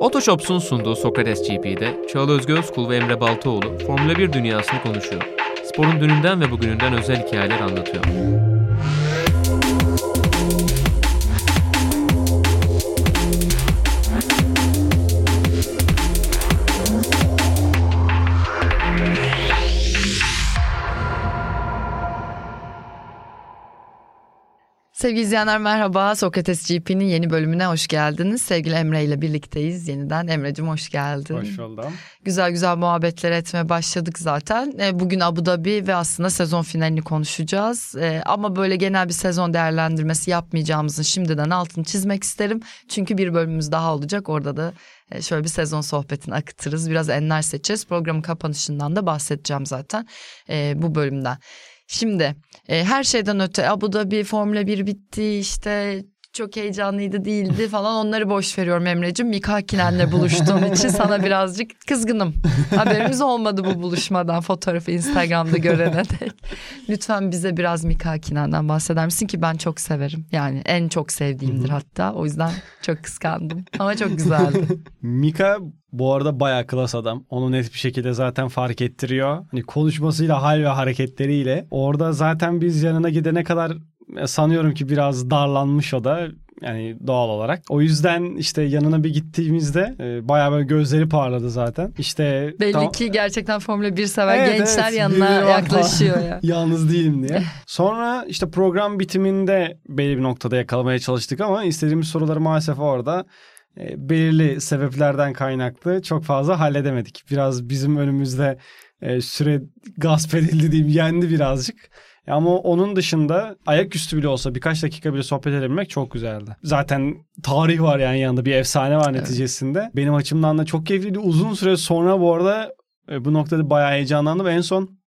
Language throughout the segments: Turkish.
Otoshops'un sunduğu Sokrates GP'de Çağla Özgü Özkul ve Emre Baltaoğlu Formula 1 dünyasını konuşuyor. Sporun dününden ve bugününden özel hikayeler anlatıyor. Sevgili izleyenler merhaba. Sokrates GP'nin yeni bölümüne hoş geldiniz. Sevgili Emre ile birlikteyiz yeniden. Emre'cim hoş geldin. Hoş buldum. Güzel güzel muhabbetler etmeye başladık zaten. E, bugün Abu Dhabi ve aslında sezon finalini konuşacağız. E, ama böyle genel bir sezon değerlendirmesi yapmayacağımızın şimdiden altını çizmek isterim. Çünkü bir bölümümüz daha olacak. Orada da e, şöyle bir sezon sohbetini akıtırız. Biraz enler seçeceğiz. Programın kapanışından da bahsedeceğim zaten bu bölümden. Şimdi e, her şeyden öte Abu Dhabi Formula 1 bitti işte çok heyecanlıydı değildi falan onları boş veriyorum Emre'cim. Mika Hakinen'le buluştuğum için sana birazcık kızgınım. Haberimiz olmadı bu buluşmadan fotoğrafı Instagram'da görene dek. Lütfen bize biraz Mika Hakinen'den bahseder misin ki ben çok severim. Yani en çok sevdiğimdir hatta. O yüzden çok kıskandım ama çok güzeldi. Mika bu arada bayağı klas adam. Onu net bir şekilde zaten fark ettiriyor. Hani konuşmasıyla, hal ve hareketleriyle. Orada zaten biz yanına gidene kadar sanıyorum ki biraz darlanmış o da yani doğal olarak. O yüzden işte yanına bir gittiğimizde e, bayağı böyle gözleri parladı zaten. İşte belli tam... ki gerçekten Formula 1 sever evet, gençler evet, yanına yaklaşıyor ya. Yalnız değilim diye. Sonra işte program bitiminde belli bir noktada yakalamaya çalıştık ama istediğimiz soruları maalesef orada e, belirli sebeplerden kaynaklı çok fazla halledemedik. Biraz bizim önümüzde e, süre gasp edildi diyeyim yendi birazcık. Ama onun dışında ayaküstü bile olsa birkaç dakika bile sohbet edebilmek çok güzeldi. Zaten tarih var yani yanında bir efsane var evet. neticesinde. Benim açımdan da çok keyifliydi. Uzun süre sonra bu arada e, bu noktada bayağı heyecanlandım. En son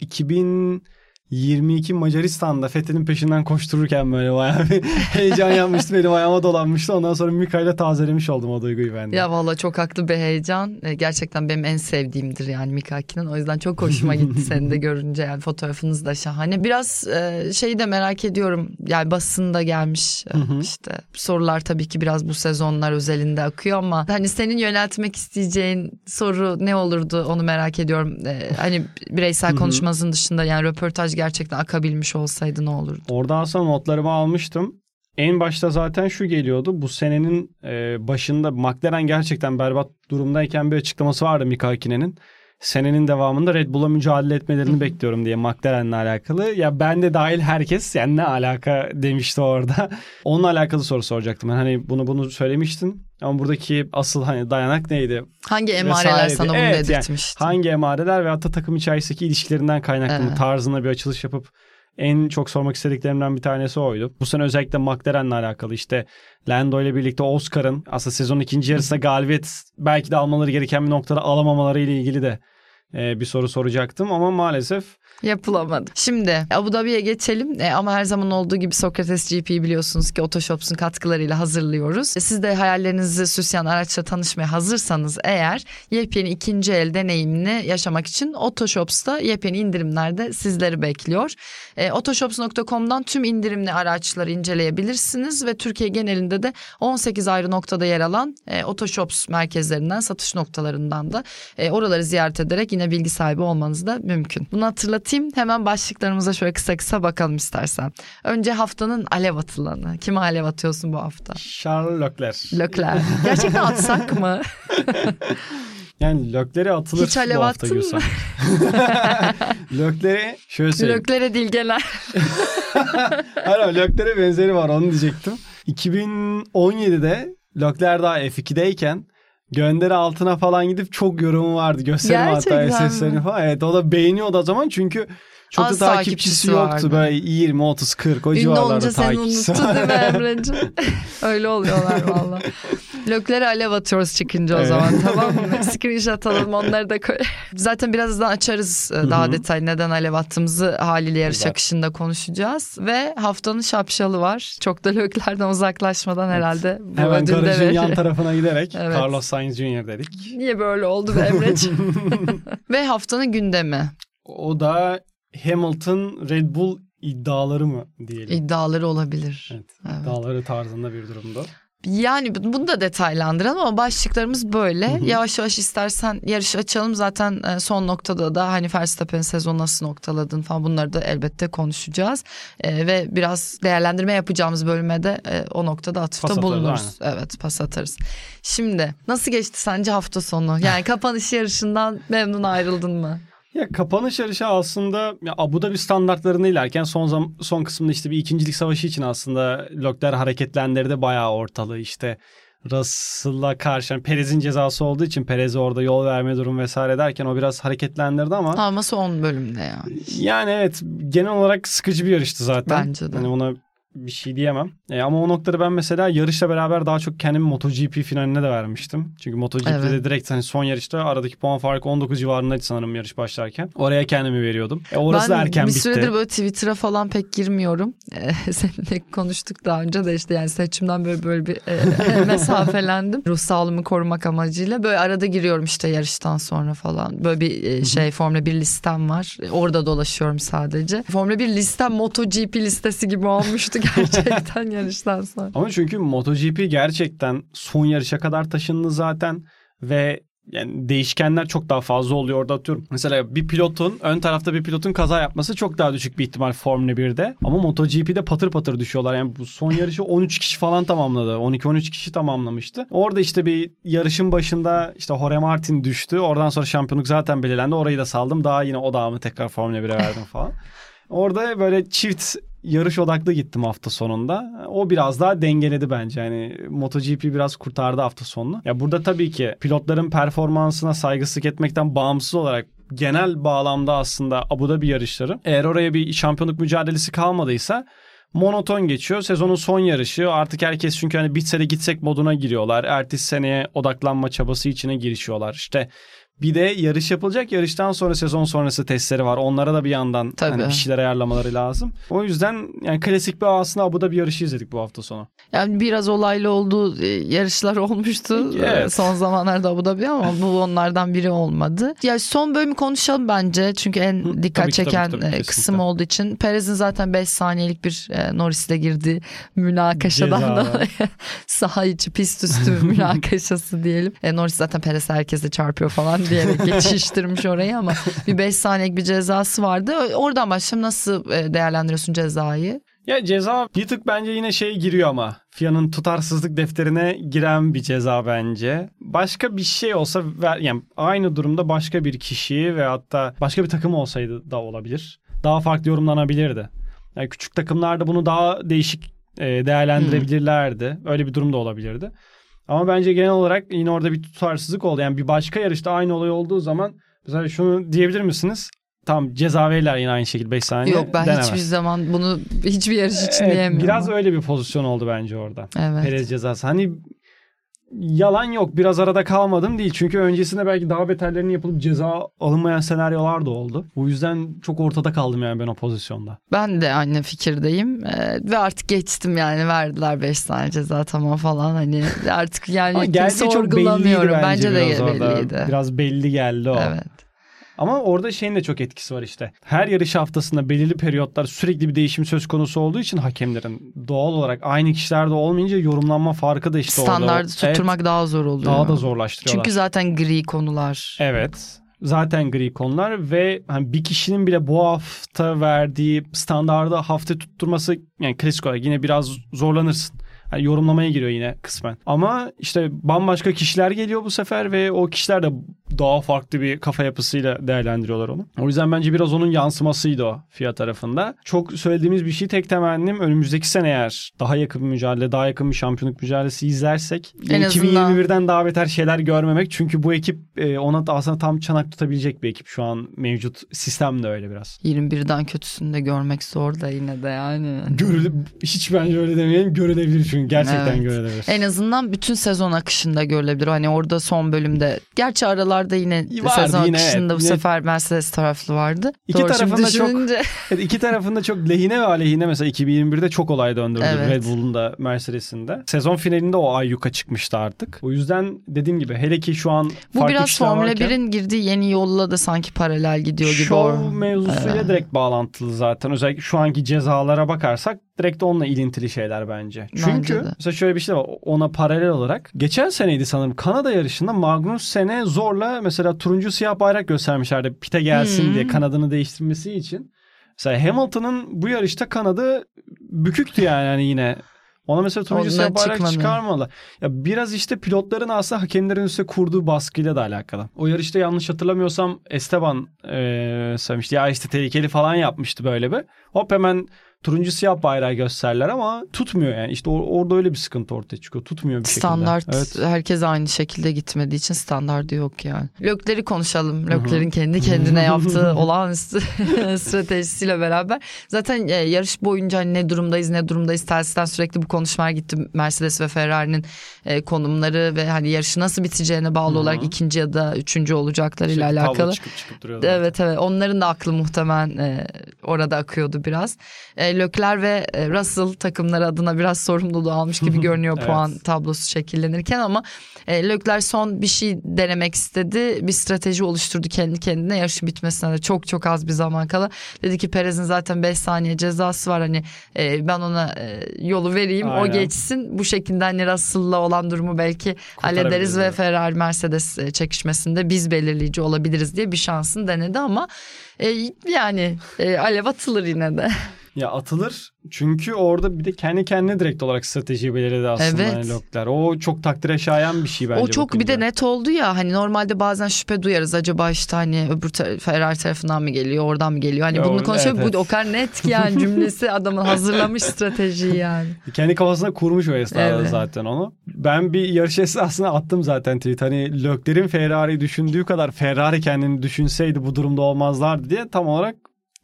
2000 22 Macaristan'da Fethi'nin peşinden koştururken böyle bayağı bir heyecan yapmıştı. Benim ayağıma dolanmıştı. Ondan sonra Mika ile tazelemiş oldum o duyguyu ben de. Ya valla çok haklı bir heyecan. E, gerçekten benim en sevdiğimdir yani Mika Aki'nin. O yüzden çok hoşuma gitti seni de görünce. Yani fotoğrafınız da şahane. Biraz e, şeyi de merak ediyorum. Yani basında gelmiş e, işte. Sorular tabii ki biraz bu sezonlar özelinde akıyor ama hani senin yöneltmek isteyeceğin soru ne olurdu onu merak ediyorum. Hani bireysel konuşmanızın dışında yani röportaj gerçekten akabilmiş olsaydı ne olurdu? Orada aslında notlarımı almıştım. En başta zaten şu geliyordu. Bu senenin e, başında McLaren gerçekten berbat durumdayken bir açıklaması vardı Mika Hakinen'in. Senenin devamında Red Bull'a mücadele etmelerini bekliyorum diye McLaren'le alakalı. Ya ben de dahil herkes yani ne alaka demişti orada. Onunla alakalı soru soracaktım. Ben hani bunu bunu söylemiştin. Ama buradaki asıl hani dayanak neydi? Hangi emareler Vesaireydi. sana bunu evet, dedirtmişti? Yani hangi emareler ve hatta takım içerisindeki ilişkilerinden kaynaklı evet. tarzına bir açılış yapıp en çok sormak istediklerimden bir tanesi oydu. Bu sene özellikle McLaren'le alakalı işte Lando ile birlikte Oscar'ın aslında sezon ikinci yarısında galibiyet belki de almaları gereken bir noktada alamamaları ile ilgili de e, bir soru soracaktım ama maalesef Yapılamadı. Şimdi Abu Dhabi'ye geçelim e, ama her zaman olduğu gibi Sokrates GP'yi biliyorsunuz ki Otoshops'un katkılarıyla hazırlıyoruz. E, siz de hayallerinizi süsleyen araçla tanışmaya hazırsanız eğer yepyeni ikinci el deneyimini yaşamak için Otoshops'ta yepyeni indirimlerde sizleri bekliyor. E, Otoshops.com'dan tüm indirimli araçları inceleyebilirsiniz ve Türkiye genelinde de 18 ayrı noktada yer alan e, Otoshops merkezlerinden satış noktalarından da e, oraları ziyaret ederek yine bilgi sahibi olmanız da mümkün. Bunu hatırlatın anlatayım. Hemen başlıklarımıza şöyle kısa kısa bakalım istersen. Önce haftanın alev atılanı. Kime alev atıyorsun bu hafta? Charles Leclerc. Leclerc. Gerçekten atsak mı? Yani Lökler'e atılır Hiç alev bu hafta mı? Lökler'e şöyle söyleyeyim. Lökler'e dilgeler. Hayır Lökler'e benzeri var onu diyecektim. 2017'de Lökler daha F2'deyken gönderi altına falan gidip çok yorumu vardı. Gösterim hatta SS'lerini falan. Evet o da beğeniyordu o zaman çünkü çok Az da takipçisi, takipçisi yoktu. Vardı. Böyle 20, 30, 40 o Ünlü civarlarda takipçisi unuttu değil mi? Öyle oluyorlar valla. Löklere alev atıyoruz çıkınca o zaman tamam mı? Screenshot alalım onları da koy. Zaten birazdan açarız e, daha detay neden alev attığımızı haliyle yarış Güzel. akışında konuşacağız. Ve haftanın şapşalı var. Çok da löklerden uzaklaşmadan herhalde bu Hemen garajın yan tarafına giderek evet. Carlos Sainz Jr. dedik. Niye böyle oldu be Emre'ciğim? Ve haftanın gündemi. O da Hamilton Red Bull iddiaları mı diyelim? İddiaları olabilir. Evet, evet. İddiaları tarzında bir durumda. Yani bunu da detaylandıralım ama başlıklarımız böyle. Hı hı. Yavaş yavaş istersen yarış açalım. Zaten e, son noktada da hani Verstappen'in sezonu nasıl noktaladın falan bunları da elbette konuşacağız. Ee, ve biraz değerlendirme yapacağımız bölüme de e, o noktada atıfta pas bulunuruz. Atarız, evet pas atarız. Şimdi nasıl geçti sence hafta sonu? Yani kapanış yarışından memnun ayrıldın mı? Ya kapanış yarışı aslında ya Abu Dhabi standartlarını ilerken son zam son kısımda işte bir ikincilik savaşı için aslında Lökler hareketlendirdi bayağı ortalığı işte Russell'a karşı yani Perez'in cezası olduğu için Perez'e orada yol verme durum vesaire derken o biraz hareketlendirdi ama. Ama son bölümde ya. Yani evet genel olarak sıkıcı bir yarıştı zaten. Bence de. Yani ona bir şey diyemem. E, ama o noktada ben mesela yarışla beraber daha çok kendimi MotoGP finaline de vermiştim. Çünkü MotoGP'de evet. direkt hani son yarışta aradaki puan farkı 19 civarındaydı sanırım yarış başlarken. Oraya kendimi veriyordum. E, orası ben erken bitti. Ben bir süredir böyle Twitter'a falan pek girmiyorum. E, seninle konuştuk daha önce de işte yani seçimden böyle böyle bir e, mesafelendim. Ruh sağlığımı korumak amacıyla. Böyle arada giriyorum işte yarıştan sonra falan. Böyle bir e, şey Formula 1 listem var. Orada dolaşıyorum sadece. Formula 1 listem MotoGP listesi gibi olmuştu gerçekten yarıştan sonra. Ama çünkü MotoGP gerçekten son yarışa kadar taşındı zaten ve yani değişkenler çok daha fazla oluyor orada atıyorum. Mesela bir pilotun ön tarafta bir pilotun kaza yapması çok daha düşük bir ihtimal Formula 1'de. Ama MotoGP'de patır patır düşüyorlar. Yani bu son yarışı 13 kişi falan tamamladı. 12-13 kişi tamamlamıştı. Orada işte bir yarışın başında işte Jorge Martin düştü. Oradan sonra şampiyonluk zaten belirlendi. Orayı da saldım. Daha yine odağımı tekrar Formula 1'e verdim falan. Orada böyle çift yarış odaklı gittim hafta sonunda. O biraz daha dengeledi bence. Yani MotoGP biraz kurtardı hafta sonunu. Ya burada tabii ki pilotların performansına saygısızlık etmekten bağımsız olarak genel bağlamda aslında Abu Dhabi yarışları. Eğer oraya bir şampiyonluk mücadelesi kalmadıysa monoton geçiyor. Sezonun son yarışı artık herkes çünkü hani bitse de gitsek moduna giriyorlar. Ertesi seneye odaklanma çabası içine girişiyorlar. İşte bir de yarış yapılacak. Yarıştan sonra sezon sonrası testleri var. Onlara da bir yandan hani bir şeyler ayarlamaları lazım. O yüzden yani klasik bir aslında Abu bir yarışı izledik bu hafta sonu. Yani biraz olaylı olduğu e, yarışlar olmuştu e, evet. son zamanlarda Abu Dhabi ama bu onlardan biri olmadı. Ya son bölümü konuşalım bence. Çünkü en dikkat tabii çeken tabii, tabii, e, kısım olduğu için. Perez'in zaten 5 saniyelik bir Norris'le girdiği münakaşadan dolayı saha içi pist üstü münakaşası diyelim. E, Norris zaten Perez herkese çarpıyor falan diyerek geçiştirmiş orayı ama bir 5 saniyelik bir cezası vardı. Oradan başlayalım nasıl e, değerlendiriyorsun cezayı? Ya ceza bir tık bence yine şey giriyor ama. FIA'nın tutarsızlık defterine giren bir ceza bence. Başka bir şey olsa yani aynı durumda başka bir kişi ve hatta başka bir takım olsaydı da olabilir. Daha farklı yorumlanabilirdi. Yani küçük takımlarda bunu daha değişik e, değerlendirebilirlerdi. Hmm. Öyle bir durum da olabilirdi. Ama bence genel olarak yine orada bir tutarsızlık oldu. Yani bir başka yarışta aynı olay olduğu zaman mesela şunu diyebilir misiniz? Tam ceza verirler yine aynı şekilde 5 saniye Yok ben denemez. hiçbir zaman bunu hiçbir yarış için evet, diyemiyorum. Biraz öyle bir pozisyon oldu bence orada. Evet. Perez cezası. Hani yalan yok biraz arada kalmadım değil. Çünkü öncesinde belki daha beterlerini yapılıp ceza alınmayan senaryolar da oldu. Bu yüzden çok ortada kaldım yani ben o pozisyonda. Ben de aynı fikirdeyim ee, ve artık geçtim yani verdiler 5 tane ceza tamam falan hani artık yani kimse çok belliydi bence, bence de belliydi. Orada. Biraz belli geldi o. Evet. Ama orada şeyin de çok etkisi var işte. Her yarış haftasında belirli periyotlar sürekli bir değişim söz konusu olduğu için hakemlerin doğal olarak aynı kişilerde olmayınca yorumlanma farkı da işte Standartı orada. Tutturmak evet, daha zor oluyor. Daha da zorlaştırıyorlar. Çünkü zaten gri konular. Evet zaten gri konular ve hani bir kişinin bile bu hafta verdiği standarda hafta tutturması yani klasik olarak yine biraz zorlanırsın. Yani yorumlamaya giriyor yine kısmen. Ama işte bambaşka kişiler geliyor bu sefer ve o kişiler de daha farklı bir kafa yapısıyla değerlendiriyorlar onu. O yüzden bence biraz onun yansımasıydı o fiyat tarafında. Çok söylediğimiz bir şey tek temennim önümüzdeki sene eğer daha yakın bir mücadele, daha yakın bir şampiyonluk mücadelesi izlersek en 2021'den daha beter şeyler görmemek. Çünkü bu ekip e, ona aslında tam çanak tutabilecek bir ekip şu an mevcut sistem de öyle biraz. 21'den kötüsünü de görmek zor da yine de yani. Görüle, hiç bence öyle demeyelim görülebilir çünkü gerçekten evet. görülebilir. En azından bütün sezon akışında görülebilir. Hani orada son bölümde gerçi aralar da yine Vardı sezon yine, akışında evet. bu sefer Mercedes taraflı vardı. İki Doğru, tarafında çok evet, iki tarafında çok lehine ve aleyhine mesela 2021'de çok olay döndürdü evet. Red Bull'un da Mercedes'in de. Sezon finalinde o ayyuka çıkmıştı artık. O yüzden dediğim gibi hele ki şu an Bu biraz Formula 1'in girdiği yeni yolla da sanki paralel gidiyor gibi. Show mevzusuyla evet. direkt bağlantılı zaten. Özellikle şu anki cezalara bakarsak direkt onunla ilintili şeyler bence. Bence Çünkü de. mesela şöyle bir şey var ona paralel olarak. Geçen seneydi sanırım Kanada yarışında Magnus sene zorla mesela turuncu siyah bayrak göstermişlerdi pite gelsin Hmm. diye kanadını değiştirmesi için. Mesela Hamilton'ın bu yarışta kanadı büküktü yani hani yine. Ona mesela turuncu siyah bayrak çıkmadı. çıkarmalı. Ya biraz işte pilotların aslında hakemlerin üstüne kurduğu baskıyla da alakalı. O yarışta yanlış hatırlamıyorsam Esteban eee söylemişti. Ya işte tehlikeli falan yapmıştı böyle bir. Hop hemen turuncu siyah bayrağı gösterler ama tutmuyor yani. İşte or- orada öyle bir sıkıntı ortaya çıkıyor. Tutmuyor bir Standart şekilde. Evet. herkes aynı şekilde gitmediği için standardı yok yani. Lökleri konuşalım. Löklerin kendi kendine yaptığı olağanüstü stratejisiyle beraber. Zaten e, yarış boyunca hani ne durumdayız ne durumdayız telsizden sürekli bu konuşmalar gitti. Mercedes ve Ferrari'nin e, konumları ve hani yarışı nasıl biteceğine bağlı Hı hı. olarak ikinci ya da üçüncü olacaklarıyla Sürekli alakalı. çıkıp çıkıp. Evet evet onların da aklı muhtemelen e, orada akıyordu biraz. E, Lökler ve e, Russell takımları adına biraz sorumluluğu almış gibi görünüyor Evet. puan tablosu şekillenirken ama e, Lökler son bir şey denemek istedi. Bir strateji oluşturdu kendi kendine yarışın bitmesine de çok çok az bir zaman kala. Dedi ki Perez'in zaten 5 saniye cezası var hani e, ben ona e, yolu vereyim o Aynen. geçsin. Bu şekilde hani Russell'la olan durumu belki hallederiz ve. Ferrari Mercedes çekişmesinde biz belirleyici olabiliriz diye bir şansını denedi ama e, yani e, alev atılır yine de. Ya atılır. Çünkü orada bir de kendi kendine direkt olarak strateji belirledi aslında Evet. hani Leclerc. O çok takdire şayan bir şey bence. o çok bir de bakınca. net oldu ya hani normalde bazen şüphe duyarız acaba işte hani öbür ta- Ferrari tarafından mı geliyor oradan mı geliyor hani Ya, bunu konuşuyor evet, evet. bu o kadar net ki yani cümlesi adamın hazırlamış stratejiyi yani. Kendi kafasına kurmuş o esnada Evet. zaten onu. Ben bir yarış esnasında attım zaten tweet. Hani Leclerc'in Ferrari'yi düşündüğü kadar Ferrari kendini düşünseydi bu durumda olmazlardı diye tam olarak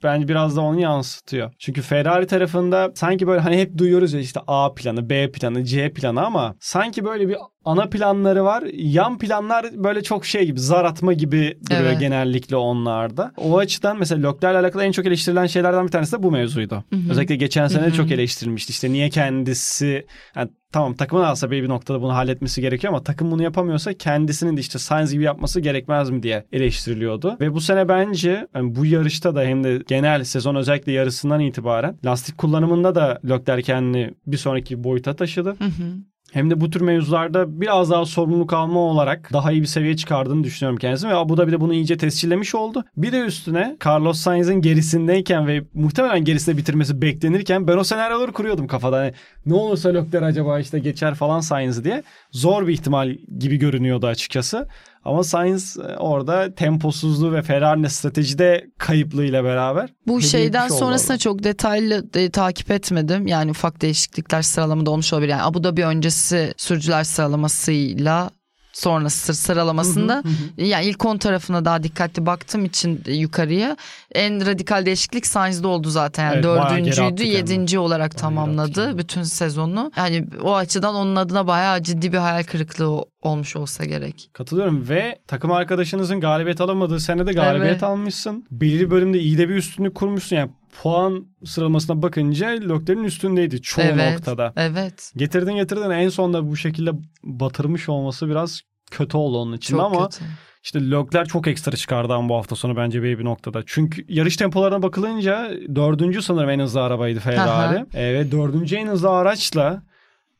bence biraz da onu yansıtıyor. Çünkü Ferrari tarafında sanki böyle hani hep duyuyoruz ya işte A planı, B planı, C planı ama sanki böyle bir ana planları var. Yan planlar böyle çok şey gibi zar atma gibi duruyor Evet. genellikle onlarda. O açıdan mesela Leclerc'le alakalı en çok eleştirilen şeylerden bir tanesi de bu mevzuydu. Hı hı. Özellikle geçen sene Hı hı. çok eleştirilmişti. İşte niye kendisi yani tamam takımın aslında belli bir noktada bunu halletmesi gerekiyor ama takım bunu yapamıyorsa kendisinin de işte Sainz gibi yapması gerekmez mi diye eleştiriliyordu. Ve bu sene bence yani bu yarışta da hem de genel sezon özellikle yarısından itibaren lastik kullanımında da Leclerc kendini bir sonraki boyuta taşıdı. Hı hı. Hem de bu tür mevzularda biraz daha sorumluluk alma olarak daha iyi bir seviye çıkardığını düşünüyorum kendisini ve Abu Dhabi'de bunu iyice tescillemiş oldu. Bir de üstüne Carlos Sainz'in gerisindeyken ve muhtemelen gerisinde bitirmesi beklenirken ben o senaryoları kuruyordum kafada. Hani ne olursa Leclerc acaba işte geçer falan Sainz'i diye. Zor bir ihtimal gibi görünüyordu açıkçası. Ama Sainz e, orada temposuzluğu ve Ferrari'nin stratejide kayıplığıyla beraber Bu şeyden sonrasında orada. çok detaylı e, takip etmedim. Yani ufak değişiklikler sıralamada olmuş olabilir. Yani Abu Dhabi öncesi sürücüler sıralamasıyla sonrası sıralamasında yani ilk 10 tarafına daha dikkatli baktığım için e, yukarıya en radikal değişiklik Sainz'de oldu zaten. Yani Evet, dördüncüydü, yedinci olarak geri attı tamamladı kendini. bütün sezonu. Yani o açıdan onun adına bayağı ciddi bir hayal kırıklığı olmuş olsa gerek. Katılıyorum ve takım arkadaşınızın galibiyet alamadığı senede galibiyet Evet. almışsın. Belirli bölümde iyi de bir üstünlük kurmuşsun. Yani puan sıralamasına bakınca Leclerc'in üstündeydi çoğu evet. noktada. Evet. Getirdin getirdin en sonunda bu şekilde batırmış olması biraz kötü oldu onun için Çok ama kötü. İşte Leclerc çok ekstra çıkardı ama bu hafta sonu bence bir bir noktada. Çünkü yarış tempolarına bakılınca dördüncü sanırım en hızlı arabaydı Ferrari. E, ve dördüncü en hızlı araçla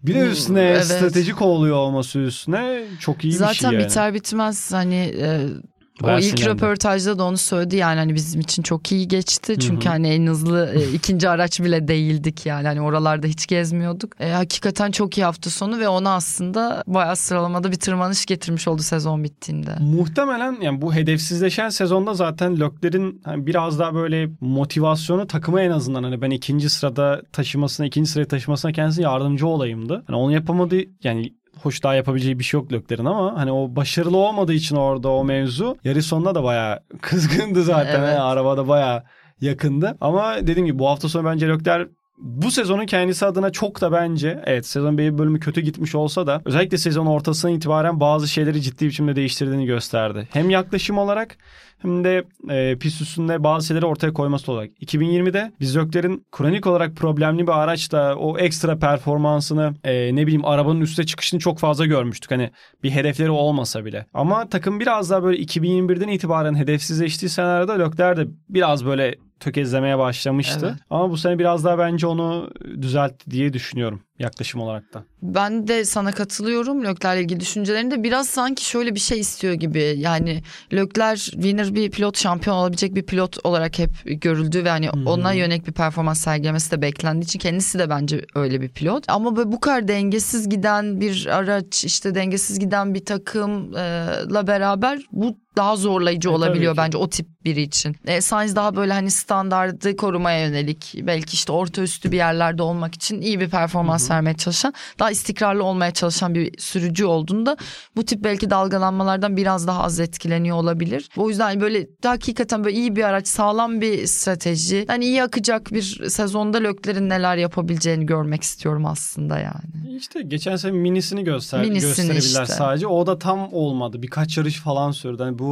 bir de Hmm, üstüne evet. stratejik oluyor olması üstüne çok iyi bir Zaten şey yani. biter bitmez hani e, Bayağı o ilk sinirlendim. röportajda da onu söyledi yani hani bizim için çok iyi geçti. Çünkü hı. hani en hızlı e, ikinci araç bile değildik yani hani oralarda hiç gezmiyorduk. E, hakikaten çok iyi hafta sonu ve ona aslında bayağı sıralamada bir tırmanış getirmiş oldu sezon bittiğinde. Muhtemelen yani bu hedefsizleşen sezonda zaten Leclerc'in hani biraz daha böyle motivasyonu takıma en azından hani ben ikinci sırada taşımasına, ikinci sıraya taşımasına kendisi yardımcı olayımdı. Hani onu yapamadı yani hoş daha yapabileceği bir şey yok Leclerc'in ama hani o başarılı olmadığı için orada o mevzu yarış sonunda da bayağı kızgındı zaten. Evet. Yani arabada bayağı yakındı. Ama dediğim gibi bu hafta sonu bence Leclerc bu sezonun kendisi adına çok da bence evet sezon bir bölümü kötü gitmiş olsa da özellikle sezon ortasına itibaren bazı şeyleri ciddi biçimde değiştirdiğini gösterdi. Hem yaklaşım olarak hem de e, pist üstünde bazı şeyleri ortaya koyması olarak. 2020'de biz Leclerc'in kronik olarak problemli bir araçla o ekstra performansını e, ne bileyim arabanın üste çıkışını çok fazla görmüştük. Hani bir hedefleri olmasa bile. Ama takım biraz daha böyle 2021'den itibaren hedefsizleştiği senaryoda Leclerc de biraz böyle tökezlemeye başlamıştı. Evet. Ama bu sene biraz daha bence onu düzeltti diye düşünüyorum yaklaşım olarak da. Ben de sana katılıyorum Lökler'le ilgili düşüncelerinde. Biraz sanki şöyle bir şey istiyor gibi. Yani Lökler winner bir pilot, şampiyon olabilecek bir pilot olarak hep görüldü ve hani hı. ona yönelik bir performans sergilemesi de beklendiği için kendisi de bence öyle bir pilot. Ama böyle bu kadar dengesiz giden bir araç, işte dengesiz giden bir takımla beraber bu daha zorlayıcı E, olabiliyor bence o tip biri için. E, Sainz daha böyle hani standardı korumaya yönelik belki işte orta üstü bir yerlerde olmak için iyi bir performans vermeye çalışan daha istikrarlı olmaya çalışan bir sürücü olduğunda bu tip belki dalgalanmalardan biraz daha az etkileniyor olabilir. O yüzden böyle hakikaten böyle iyi bir araç sağlam bir strateji hani iyi akacak bir sezonda Lökler'in neler yapabileceğini görmek istiyorum aslında yani. İşte geçen sene minisini göster Minisini gösterebilirler işte. sadece. O da tam olmadı. Birkaç yarış falan sürdü. Hani bu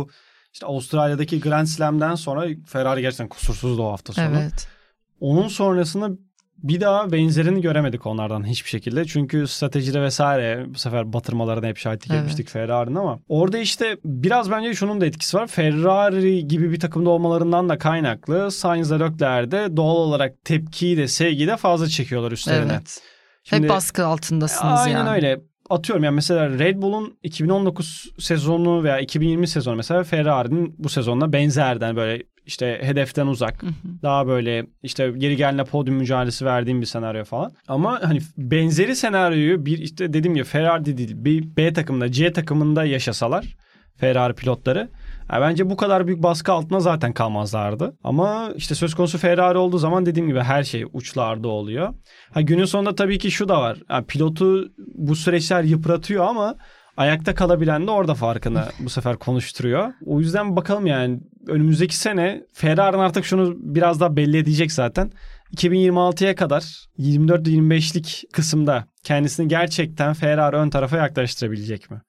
işte Avustralya'daki Grand Slam'den sonra Ferrari gerçekten kusursuzdu o hafta sonu. Evet. Onun sonrasında bir daha benzerini göremedik onlardan hiçbir şekilde. Çünkü stratejide vesaire bu sefer batırmalarına hep şahitlik Evet. etmiştik Ferrari'nin ama orada işte biraz bence şunun da etkisi var. Ferrari gibi bir takımda olmalarından da kaynaklı Sainz'la Leclerc'de doğal olarak tepkiyi de sevgiyi de fazla çekiyorlar üstlerine. Evet. Şimdi- Hep baskı altındasınız Aynen yani. öyle. Atıyorum yani mesela Red Bull'un 2019 sezonu veya 2020 sezonu mesela Ferrari'nin bu sezonla benzerden böyle işte hedeften uzak. Hı hı. Daha böyle işte geri gelene podyum mücadelesi verdiğim bir senaryo falan. Ama hani benzeri senaryoyu bir işte dediğim gibi Ferrari değil bir B takımında C takımında yaşasalar Ferrari pilotları ya bence bu kadar büyük baskı altında zaten kalmazlardı. Ama işte söz konusu Ferrari olduğu zaman dediğim gibi her şey uçlarda oluyor. Ha günün sonunda tabii ki şu da var. Ha, pilotu bu süreçler yıpratıyor ama ayakta kalabilen de orada farkını bu sefer konuşturuyor. O yüzden bakalım yani önümüzdeki sene Ferrari'nin artık şunu biraz daha belli edecek zaten. 2026'ya kadar 24-25'lik kısımda kendisini gerçekten Ferrari ön tarafa yaklaştırabilecek mi?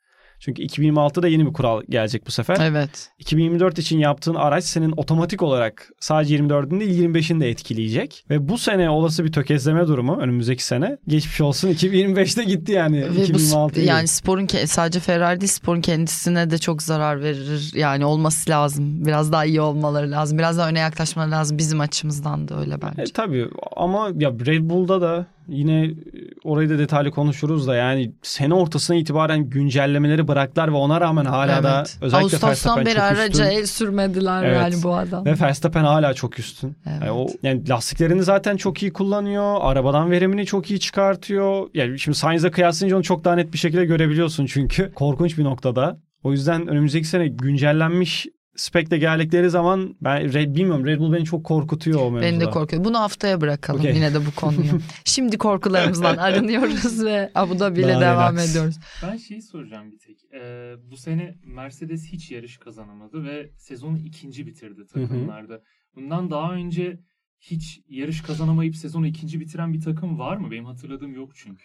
Çünkü 2026'da yeni bir kural gelecek bu sefer. Evet. 2024 için yaptığın araç senin otomatik olarak sadece 24'ün değil 25'ini de etkileyecek. Ve bu sene olası bir tökezleme durumu önümüzdeki sene geçmiş olsun 2025'te gitti yani Ve bu 2026 sp- yani sporun sadece Ferrari değil sporun kendisine de çok zarar verir. Yani olması lazım. Biraz daha iyi olmaları lazım. Biraz daha öne yaklaşmaları lazım. Bizim açımızdan da öyle bence. E, tabii ama ya Red Bull'da da yine e, orayı da detaylı konuşuruz da yani sene ortasına itibaren güncellemeleri bıraktılar ve ona rağmen hala da Evet. özellikle Ağustos'tan beri araca el sürmediler Evet. yani bu adam. Ve Verstappen hala çok üstün. Evet. Yani, o, yani lastiklerini zaten çok iyi kullanıyor. Arabadan verimini çok iyi çıkartıyor. Yani şimdi Sainz'la kıyaslayınca onu çok daha net bir şekilde görebiliyorsun çünkü. Korkunç bir noktada. O yüzden önümüzdeki sene güncellenmiş spekle geldikleri zaman ben Red, bilmiyorum Red Bull beni çok korkutuyor o mevzuda. Beni de korkuyor. Bunu haftaya bırakalım Okey. yine de bu konuyu. Şimdi korkularımızdan arınıyoruz ve Abu Dhabi'yle Daha devam relax. ediyoruz. Ben şeyi soracağım bir tek. Ee, bu sene Mercedes hiç yarış kazanamadı ve sezonu ikinci bitirdi takımlarda. Bundan daha önce hiç yarış kazanamayıp sezonu ikinci bitiren bir takım var mı? Benim hatırladığım yok çünkü.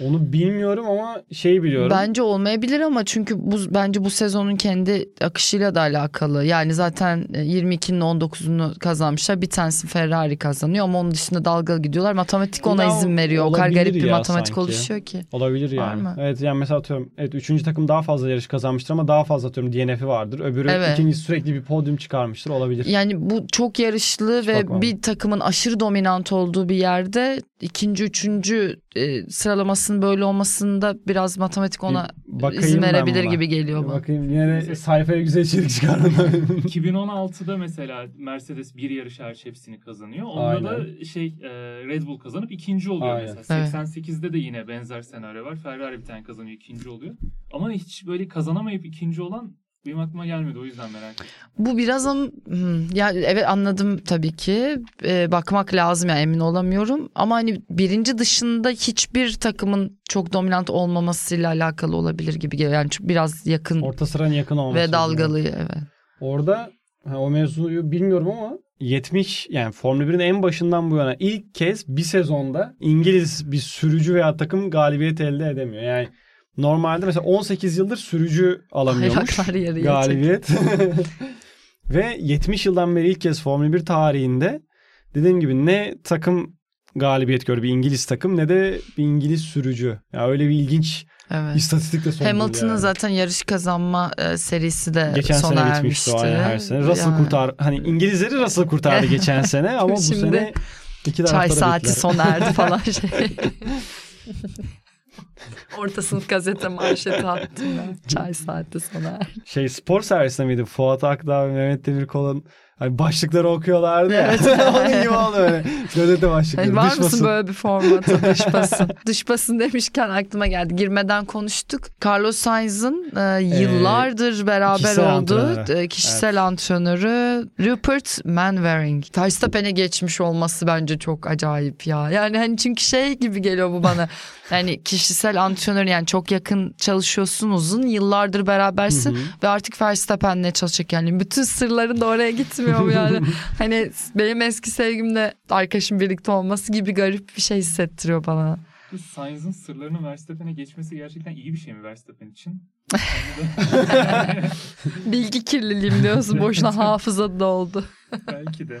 Onu bilmiyorum ama şey biliyorum. Bence olmayabilir ama çünkü bu bence bu sezonun kendi akışıyla da alakalı. Yani zaten e, 22'nin 19'unu kazanmışlar. Bir tanesi Ferrari kazanıyor ama onun dışında dalgalı gidiyorlar. Matematik ona Ya, izin veriyor. O kadar garip bir matematik sanki. oluşuyor ki. Olabilir Var yani. mı? Evet yani mesela atıyorum evet üçüncü takım daha fazla yarış kazanmıştır ama daha fazla atıyorum DNF'i vardır. Öbürü Evet. ikincisi sürekli bir podyum çıkarmıştır olabilir. Yani bu çok yarışlı Hiç ve bakmadım. bir takımın aşırı dominant olduğu bir yerde ikinci, üçüncü e, sıralamasının böyle olmasında biraz matematik ona Bir bakayım izin verebilir gibi geliyor bana. Bakayım yine sayfaya güzel içerik çıkardım. 2016'da mesela Mercedes bir yarış hariç hepsini kazanıyor. Onda da şey e, Red Bull kazanıp ikinci oluyor Aynen. mesela. Evet. 88'de de yine benzer senaryo var. Ferrari bir tane kazanıyor ikinci oluyor. Ama hiç böyle kazanamayıp ikinci olan benim aklıma gelmedi o yüzden merak ettim. Bu biraz ama hmm, ya evet anladım tabii ki Ee, bakmak lazım yani emin olamıyorum ama hani birinci dışında hiçbir takımın çok dominant olmamasıyla alakalı olabilir gibi geliyor yani biraz yakın Orta sıranın yakın olması. ve dalgalı evet. Orada ha, o mevzuyu bilmiyorum ama 70 yani Formula 1'in en başından bu yana ilk kez bir sezonda İngiliz bir sürücü veya takım galibiyet elde edemiyor. Yani normalde mesela 18 yıldır sürücü alamıyormuş yarıya galibiyet. Ve 70 yıldan beri ilk kez Formula 1 tarihinde dediğim gibi ne takım galibiyet gördü bir İngiliz takım ne de bir İngiliz sürücü. Ya öyle bir ilginç Evet. İstatistik de son Hamilton'ın yani. zaten yarış kazanma e, serisi de Geçen sona sene bitmişti ermişti. aynen her sene. Russell Yani kurtar hani İngilizleri Russell kurtardı geçen sene ama bu sene iki Çay saati bittiler. sona erdi falan şey. Orta sınıf gazete manşeti attım ben. Çay saati sona. Şey spor servisinde miydi? Fuat Akdağ ve Mehmet Demirkol'un hani başlıkları okuyorlardı ya. Evet. Onun gibi oldu öyle. Gazete başlıkları. Hani var dış mısın basın. böyle bir formata dış basın? dış basın demişken aklıma geldi. Girmeden konuştuk. Carlos Sainz'ın e, yıllardır beraber kişisel olduğu antrenörü. e, kişisel antrenörü Rupert Manwaring. Verstappen'e geçmiş olması bence çok acayip ya. Yani hani çünkü şey gibi geliyor bu bana. Yani kişisel antrenör yani çok yakın çalışıyorsun uzun yıllardır berabersin Hı hı. ve artık Verstappen'le çalışacak yani bütün sırların da oraya gitmiyor mu yani hani benim eski sevgimle arkadaşım birlikte olması gibi garip bir şey hissettiriyor bana. Bu Sainz'ın sırlarını Verstappen'e geçmesi gerçekten iyi bir şey mi Verstappen için? Bilgi kirliliğim diyorsun boşuna hafıza doldu. Belki de.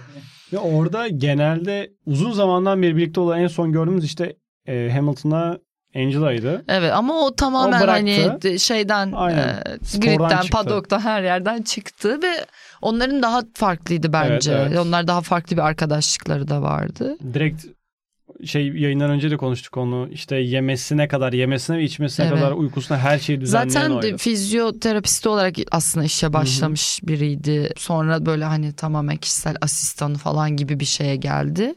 Ve orada genelde uzun zamandan beri birlikte olan en son gördüğümüz işte e, Hamilton'la Angela'ydı. Evet ama o tamamen O hani bıraktı. şeyden Aynen. e, gridden, paddock'tan her yerden çıktı ve onların daha farklıydı bence. Evet, evet. Onlar daha farklı bir arkadaşlıkları da vardı. Direkt şey yayından önce de konuştuk onu. İşte yemesine kadar, yemesine ve içmesine Evet. kadar uykusuna her şeyi düzenleyen Zaten oydu. fizyoterapisti olarak aslında işe başlamış biriydi. Sonra böyle hani tamamen kişisel asistanı falan gibi bir şeye geldi.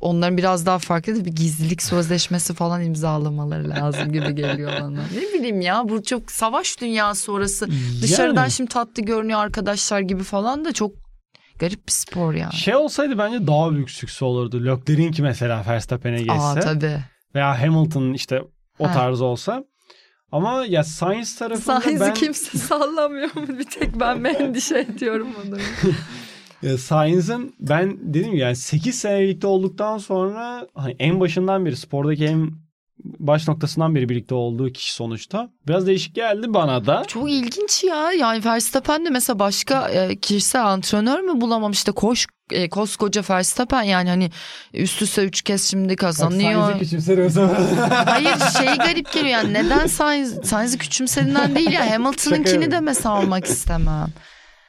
Onların biraz daha farklı bir gizlilik sözleşmesi falan imzalamaları lazım gibi geliyor bana. Ne bileyim ya bu çok savaş dünyası orası. Dışarıdan Yani. şimdi tatlı görünüyor arkadaşlar gibi falan da çok garip bir spor yani. Şey olsaydı bence daha büyük sükse olurdu. Leclerc'inki mesela Verstappen'e geçse. Aa tabii. Veya Hamilton işte o Ha. tarz olsa. Ama ya Sainz tarafında Sahizi ben... kimse sallamıyor mu? Bir tek ben mi endişe ediyorum onu. Ya Sainz'ın ben dedim ya yani 8 sene birlikte olduktan sonra hani en başından beri spordaki en baş noktasından beri birlikte olduğu kişi sonuçta. Biraz değişik geldi bana da. Çok ilginç ya. Yani Verstappen de mesela başka e, kişisel antrenör mü bulamamış işte koş e, koskoca Verstappen yani hani üst üste üç kez şimdi kazanıyor. Sainz'i küçümseriyorsun. Hayır şey garip geliyor yani neden Sainz, Sainz'i küçümsediğinden değil ya Hamilton'ınkini de mesela almak istemem.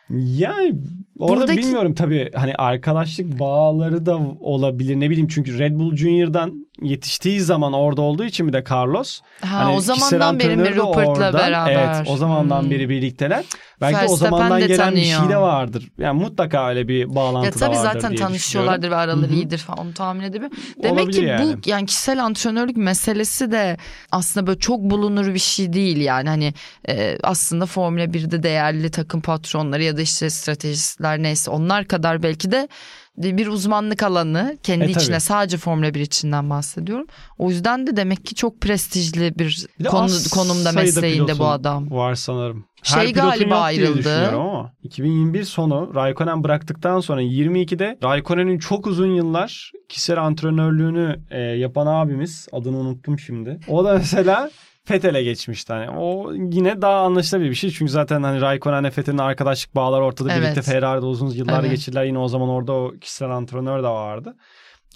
Yani orada Buradaki- bilmiyorum tabii hani arkadaşlık bağları da olabilir ne bileyim çünkü Red Bull Junior'dan yetiştiği zaman orada olduğu için bir de Carlos. Ha Hani o zamandan beri mi Rupert'la beraber? Evet o zamandan Hmm. beri birlikteler. Belki de o Verstappen zamandan gelen bir şey tanıyor. de vardır. Yani mutlaka öyle bir bağlantı Ya tabii vardır zaten diye tanışıyorlardır ve araları Hı hı. iyidir falan onu tahmin edebilirim. Demek Olabilir ki yani. bu yani kişisel antrenörlük meselesi de aslında böyle çok bulunur bir şey değil yani hani e, aslında Formula 1'de değerli takım patronları ya da işte stratejistler neyse onlar kadar belki de bir uzmanlık alanı kendi E, tabii. içine sadece Formula 1 içinden bahsediyorum. O yüzden de demek ki çok prestijli bir konu, konumda mesleğinde bu adam. Var sanırım. Şey pilotun galiba ayrıldı. ama 2021 sonu Raikkonen bıraktıktan sonra 22'de Raikkonen'in çok uzun yıllar kişisel antrenörlüğünü e, yapan abimiz adını unuttum şimdi. O da mesela Fethel'e geçmişti. Hani o yine daha anlaşılabilir bir şey. Çünkü zaten hani Raikkonen'le Fethel'in arkadaşlık bağları ortada. Evet. Birlikte Ferrari'de uzun yıllar Evet. geçirdiler. Yine o zaman orada o kişisel antrenör de vardı.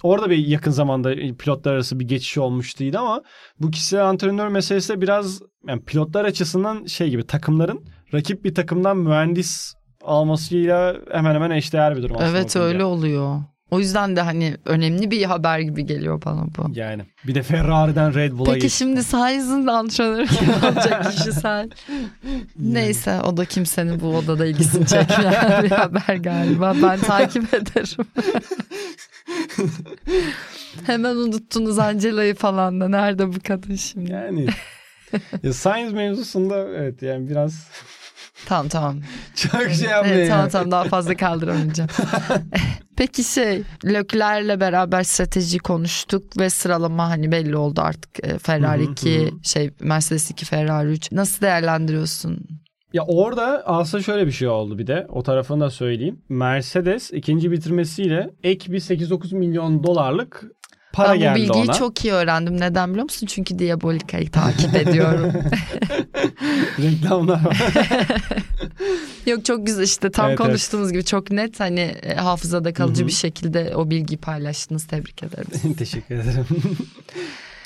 Orada bir yakın zamanda pilotlar arası bir geçiş olmuştuydu ama bu kişisel antrenör meselesi de biraz yani pilotlar açısından şey gibi takımların rakip bir takımdan mühendis almasıyla hemen hemen eşdeğer bir durum aslında. Evet öyle oluyor. O yüzden de hani önemli bir haber gibi geliyor bana bu. Yani bir de Ferrari'den Red Bull'a Peki geçti. şimdi Sainz'ın antrenörü kim olacak kişisel? Neyse o da kimsenin bu odada ilgisini çekmeyen bir haber galiba. Ben takip ederim. Hemen unuttunuz Angela'yı falan da. Nerede bu kadın şimdi? Yani ya Sainz mevzusunda evet yani biraz Tamam tamam. çok şey yapmıyor. Evet, tamam tamam daha fazla kaldıramayacağım. Peki şey Leclerc'le beraber strateji konuştuk ve sıralama hani belli oldu artık. E, Ferrari Hı hı, 2 hı. şey Mercedes 2 Ferrari 3. Nasıl değerlendiriyorsun? Ya orada aslında şöyle bir şey oldu bir de o tarafını da söyleyeyim. Mercedes ikinci bitirmesiyle ek bir 8-9 milyon dolarlık para ben bu geldi bilgiyi ona. çok iyi öğrendim. Neden biliyor musun? Çünkü Diabolica'yı takip ediyorum. Reklamlar var. Yok çok güzel işte tam Evet, evet. konuştuğumuz gibi çok net hani e, hafızada kalıcı Hı hı. bir şekilde o bilgiyi paylaştınız. Tebrik ederim. Teşekkür ederim.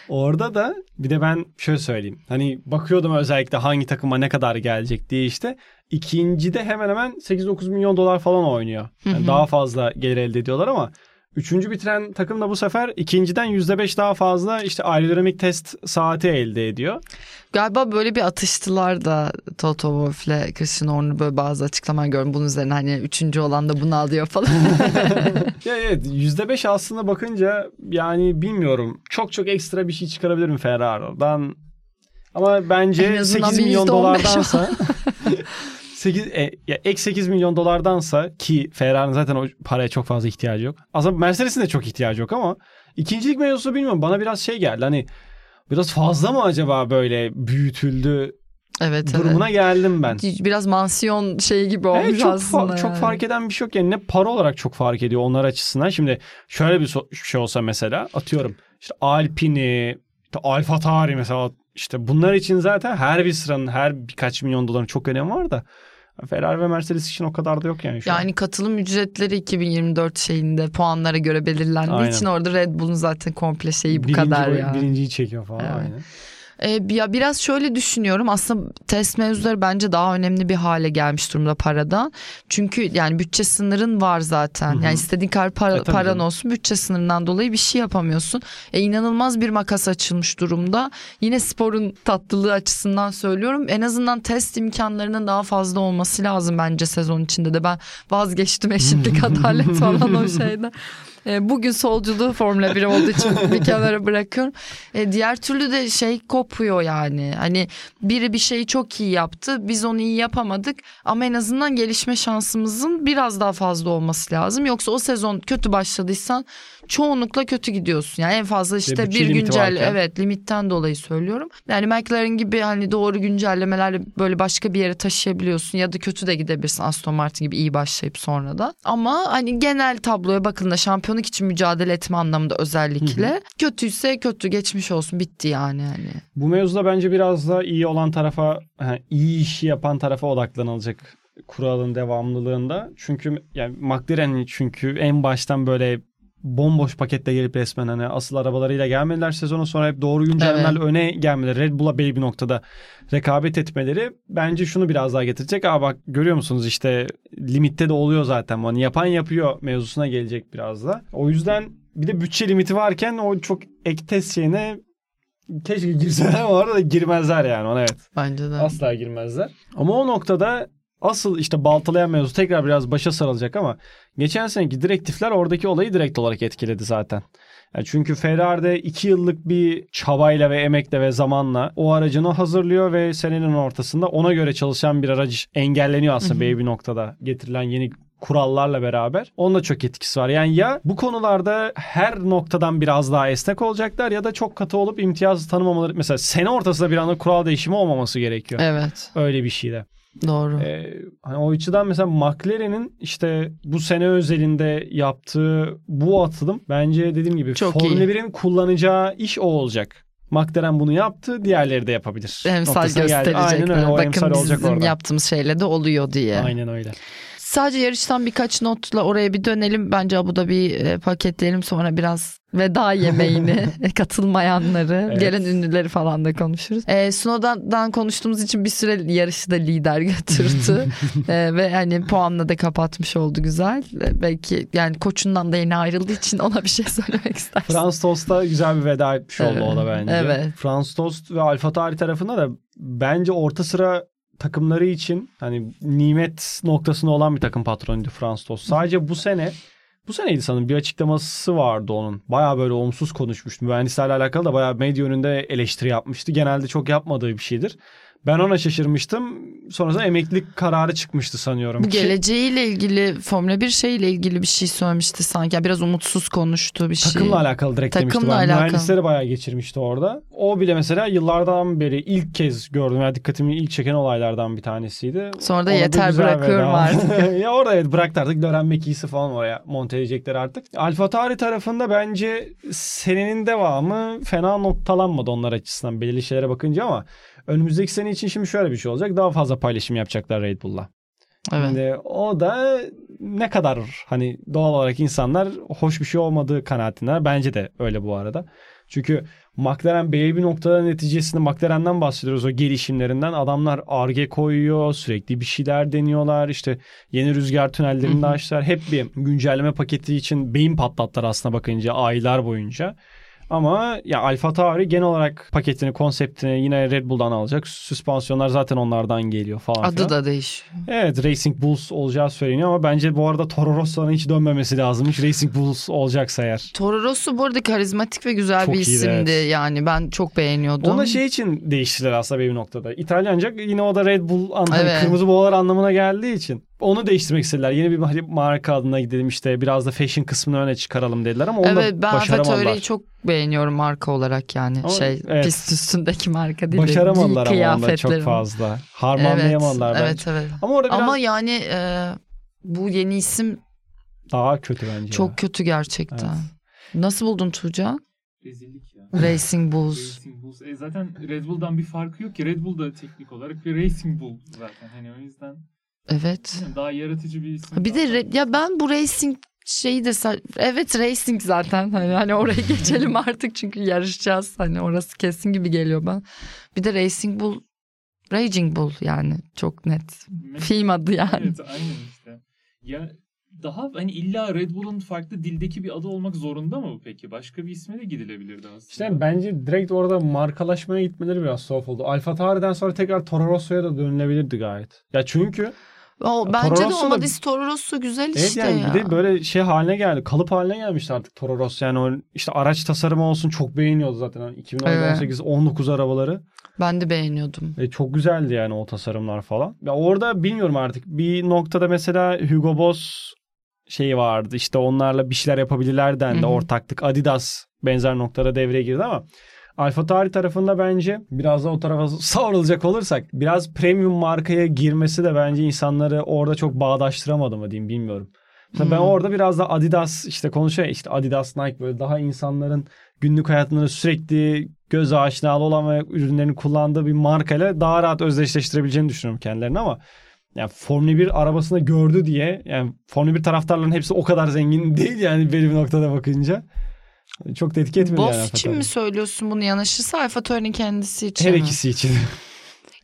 Orada da bir de ben şöyle söyleyeyim. Hani bakıyordum özellikle hangi takıma ne kadar gelecek diye işte. İkincide hemen hemen 8-9 milyon dolar falan oynuyor. Yani daha fazla gelir elde ediyorlar ama Üçüncü bitiren takım da bu sefer ikinciden %5 daha fazla işte aerodinamik test saati elde ediyor. Galiba böyle bir atıştılar da Toto Wolff'le Christian Horner böyle bazı açıklama gördüm. Bunun üzerine hani üçüncü olan da bunu alıyor falan. ya evet %5 aslında bakınca yani bilmiyorum çok çok ekstra bir şey çıkarabilirim Ferrari'dan. Ama bence 8 milyon dolardansa 8 e, ya ek 8 milyon dolardansa ki Ferrari'nin zaten o paraya çok fazla ihtiyacı yok. Aslında Mercedes'in de çok ihtiyacı yok ama ikincilik mevzusu bilmiyorum bana biraz şey geldi. Hani biraz fazla mı acaba böyle büyütüldü Evet, durumuna evet. geldim ben. Biraz mansiyon şeyi gibi olmuş evet, çok aslında. Fa- yani. Çok fark eden bir şey yok. Yani ne para olarak çok fark ediyor onlar açısından. Şimdi şöyle bir so- şey olsa mesela atıyorum işte Alpine, işte Alfa Tauri mesela işte bunlar için zaten her bir sıranın her birkaç milyon doların çok önemi var da Ferrari ve Mercedes için o kadar da yok yani şu Yani an. katılım ücretleri 2024 şeyinde puanlara göre belirlendiği Aynen. için orada Red Bull'un zaten komple şeyi bu Birinci kadar ya. Birinciyi çekiyor falan Evet. aynen. Ee, ya biraz şöyle düşünüyorum aslında test mevzuları bence daha önemli bir hale gelmiş durumda paradan. Çünkü yani bütçe sınırın var zaten. Hı hı. Yani istediğin kadar para, E, paran canım. olsun bütçe sınırından dolayı bir şey yapamıyorsun. E, inanılmaz bir makas açılmış durumda. Yine sporun tatlılığı açısından söylüyorum. En azından test imkanlarının daha fazla olması lazım bence sezon içinde de. Ben vazgeçtim eşitlik adalet falan o şeyden. E, bugün solculuğu Formula 1 olduğu için bir kenara bırakıyorum. E, diğer türlü de şey kopuyor yani. Hani biri bir şeyi çok iyi yaptı. Biz onu iyi yapamadık. Ama en azından gelişme şansımızın biraz daha fazla olması lazım. Yoksa o sezon kötü başladıysan çoğunlukla kötü gidiyorsun. Yani en fazla işte bir limiti güncel evet limitten dolayı söylüyorum. Yani McLaren gibi hani doğru güncellemelerle böyle başka bir yere taşıyabiliyorsun ya da kötü de gidebilirsin Aston Martin gibi iyi başlayıp sonra da. Ama hani genel tabloya bakıldığında şampiyonluk için mücadele etme anlamında özellikle kötüyse kötü geçmiş olsun bitti yani hani. Bu mevzuda bence biraz da iyi olan tarafa, iyi işi yapan tarafa odaklanılacak kuralın devamlılığında. Çünkü yani McLaren çünkü en baştan böyle bomboş paketle gelip resmen hani asıl arabalarıyla gelmediler sezona sonra hep doğru güncellemelerle öne gelmeleri Red Bull'a belli bir noktada rekabet etmeleri bence şunu biraz daha getirecek. Aa bak görüyor musunuz işte limitte de oluyor zaten hani yapan yapıyor mevzusuna gelecek biraz da. O yüzden bir de bütçe limiti varken o çok ek test şeyine keşke girseler ama orada da girmezler yani ona evet. Bence de. Asla girmezler. Ama o noktada asıl işte baltalayan mevzu tekrar biraz başa sarılacak ama geçen seneki direktifler oradaki olayı direkt olarak etkiledi zaten. Yani çünkü Ferrari'de iki yıllık bir çabayla ve emekle ve zamanla o aracını hazırlıyor ve senenin ortasında ona göre çalışan bir araç engelleniyor aslında belli bir noktada getirilen yeni kurallarla beraber. Onun da çok etkisi var. Yani ya bu konularda her noktadan biraz daha esnek olacaklar ya da çok katı olup imtiyaz tanımamaları. Mesela sene ortasında bir anda kural değişimi olmaması gerekiyor. Evet Öyle bir şeyde. doğru. Ee, hani o açıdan mesela McLaren'in işte bu sene özelinde yaptığı bu atılım bence dediğim gibi Çok Formula iyi. 1'in kullanacağı iş o olacak. McLaren bunu yaptı, diğerleri de yapabilir. Emsal geldi. Aynen öyle, o Bakın emsal olacak bizim orada. yaptığımız şeyle de oluyor diye. Aynen öyle. Sadece yarıştan birkaç notla oraya bir dönelim. Bence Abu Dhabi e, paketleyelim sonra biraz veda yemeğini katılmayanları, Evet. gelen ünlüleri falan da konuşuruz. E, Snowden'dan konuştuğumuz için bir süre yarışı da lider götürdü. E, ve hani puanla da kapatmış oldu güzel. E, belki yani koçundan da yeni ayrıldığı için ona bir şey söylemek istersin. Frans Tost'a güzel bir veda etmiş oldu o da bence. Evet. Frans Tost ve Alfa Tauri tarafında da bence orta sıra takımları için hani nimet noktasında olan bir takım patronuydu Frans Tost. Sadece bu sene bu seneydi sanırım bir açıklaması vardı onun. Bayağı böyle olumsuz konuşmuştu. Mühendislerle alakalı da bayağı medya önünde eleştiri yapmıştı. Genelde çok yapmadığı bir şeydir. Ben ona şaşırmıştım. Sonrasında emeklilik kararı çıkmıştı sanıyorum. Bu geleceğiyle ilgili Formula 1 şeyle ilgili bir şey söylemişti sanki. Yani biraz umutsuz konuştuğu bir şey. Takımla alakalı direkt Takımla demişti. Ben alakalı. mühendisleri bayağı geçirmişti orada. O bile mesela yıllardan beri ilk kez gördüm. Yani dikkatimi ilk çeken olaylardan bir tanesiydi. Sonra da Ona yeter güzel bırakıyorum veda. artık. ya orada evet bıraktı artık. Dören mekisi falan oraya monte edecekler artık. Alfa Tauri tarafında bence senenin devamı fena noktalanmadı onlar açısından belirli şeylere bakınca ama önümüzdeki sene için şimdi şöyle bir şey olacak. Daha fazla paylaşım yapacaklar Red Bull'la. Evet. Şimdi o da ne kadar hani doğal olarak insanlar hoş bir şey olmadığı kanaatindeler. Bence de öyle bu arada. Çünkü McLaren belli bir noktada neticesinde McLaren'den bahsediyoruz o gelişimlerinden. Adamlar arge koyuyor, sürekli bir şeyler deniyorlar. İşte yeni rüzgar tünellerini açtılar. Hep bir güncelleme paketi için beyin patlattılar aslına bakınca aylar boyunca. Ama ya Alfa Tauri genel olarak paketini, konseptini yine Red Bull'dan alacak. Süspansiyonlar zaten onlardan geliyor falan Adı filan. da değişiyor. Evet Racing Bulls olacağı söyleniyor ama bence bu arada Toro Rosso'nun hiç dönmemesi lazımmış. Racing Bulls olacaksa eğer. Toro Rosso bu arada karizmatik ve güzel Çok bir iyiydi, isimdi. evet. Yani ben çok beğeniyordum. Onu da şey için değiştiler aslında bir noktada. İtalyanca yine o da Red Bull anlamı, Evet. kırmızı boğalar anlamına geldiği için. Onu değiştirmek istediler. Yeni bir hani marka adına gidelim işte biraz da fashion kısmını öne çıkaralım dediler ama onu Evet da ben başaramadılar. Alfa çok beğeniyorum marka olarak yani. Ama şey evet. pist üstündeki marka değil. de Başaramadılar ama onda çok fazla. Harmanlayamadılar evet, bence. Evet evet. Ama orada biraz Ama yani e, bu yeni isim daha kötü bence. çok ya. kötü gerçekten. Evet. Nasıl buldun Tuğcan? Rezillik ya. Racing Bulls. Racing Bulls. E zaten Red Bull'dan bir farkı yok ki. Red Bull da teknik olarak bir Racing Bull zaten. Hani o yüzden Evet. daha yaratıcı bir isim. Bir de re- ya ben bu racing şeyi de evet racing zaten hani hani oraya geçelim artık çünkü yarışacağız hani orası kesin gibi geliyor ben. Bir de Racing Bull Raging Bull yani çok net. Mesela- Film adı yani. Evet aynen işte. Ya daha hani illa Red Bull'un farklı dildeki bir adı olmak zorunda mı peki? Başka bir isme de gidilebilirdi aslında. İşte bence direkt orada markalaşmaya gitmeleri biraz soğuk oldu. Alfa Tauri'den sonra tekrar Toro Rosso'ya da dönülebilirdi gayet. Ya çünkü O, bence Toro de Amadis Toro Rosso güzel evet işte yani ya. bir de böyle şey haline geldi. Kalıp haline gelmişti artık Toro Rosso. Yani o işte araç tasarımı olsun çok beğeniyordu zaten. Hani 2018-19 arabaları. Ben de beğeniyordum. E, çok güzeldi yani o tasarımlar falan. Ya orada bilmiyorum artık. Bir noktada mesela Hugo Boss şeyi vardı. İşte onlarla bir şeyler yapabilirler dendi. Hı hı. Ortaklık Adidas benzer noktada devreye girdi ama Alfa Tauri tarafında bence biraz da o tarafa savrulacak olursak biraz premium markaya girmesi de bence insanları orada çok bağdaştıramadı mı diyeyim bilmiyorum. Mesela ben Hmm. orada biraz da Adidas işte konuşuyor işte Adidas Nike böyle daha insanların günlük hayatında sürekli göz aşinalı olan ve ürünlerini kullandığı bir markayla daha rahat özdeşleştirebileceğini düşünüyorum kendilerini ama yani Formula 1 arabasında gördü diye yani Formula 1 taraftarlarının hepsi o kadar zengin değil yani belli bir noktada bakınca. Çok da etki yani. Boss Alfa için mi söylüyorsun bunu yanaşırsa Alfa Tauri'nin kendisi için Her mi? ikisi için.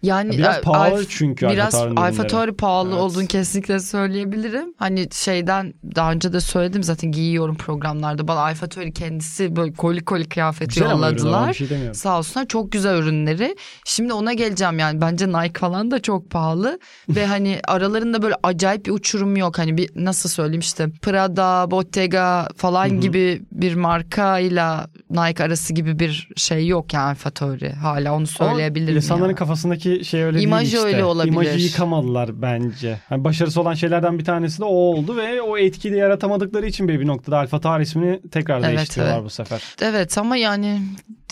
Yani biraz e, pahalı Alf- çünkü Biraz Alfa. Tauri pahalı Evet. olduğunu kesinlikle söyleyebilirim. Hani şeyden daha önce de söyledim zaten giyiyorum programlarda. Bana Alfa Tauri kendisi böyle koli koli kıyafeti Güzel yolladılar. şey. Sağ olsunlar çok güzel ürünleri. Şimdi ona geleceğim yani bence Nike falan da çok pahalı ve hani aralarında böyle acayip bir uçurum yok. Hani bir nasıl söyleyeyim işte Prada, Bottega falan gibi bir markayla Nike arası gibi bir şey yok yani Alfa Tauri. Hala onu söyleyebilirim. Ama insanların ya. kafasındaki şey öyle İmaj değil işte. öyle olabilir. İmajı yıkamadılar bence. Yani başarısı olan şeylerden bir tanesi de o oldu ve o etkiyi de yaratamadıkları için bir bir noktada Alfa Tauri ismini tekrar Evet, değiştiriyorlar evet. bu sefer. Evet ama yani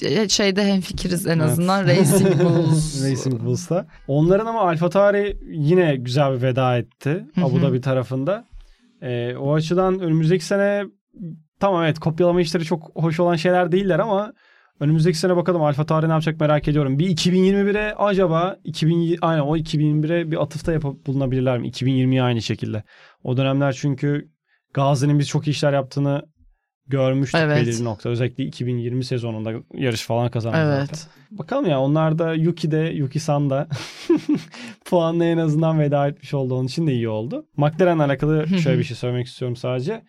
e, şeyde hemfikiriz en azından Racing Bulls. Racing Bulls'ta. Onların ama Alfa Tauri yine güzel bir veda etti. Abu Dhabi tarafında. Ee, o açıdan önümüzdeki sene tamam evet kopyalama işleri çok hoş olan şeyler değiller ama önümüzdeki sene bakalım Alfa Tauri ne yapacak merak ediyorum. Bir 2021'e acaba 2000 aynen o 2021'e bir atıfta yapıp bulunabilirler mi? 2020'ye aynı şekilde. O dönemler çünkü Gazi'nin biz çok iyi işler yaptığını görmüştük Evet. belirli nokta. Özellikle 2020 sezonunda yarış falan kazandı zaten. Evet. Bakalım ya onlar da Yuki de Yuki San da puanla en azından veda etmiş oldu. Onun için de iyi oldu. McLaren'le alakalı şöyle bir şey söylemek istiyorum sadece.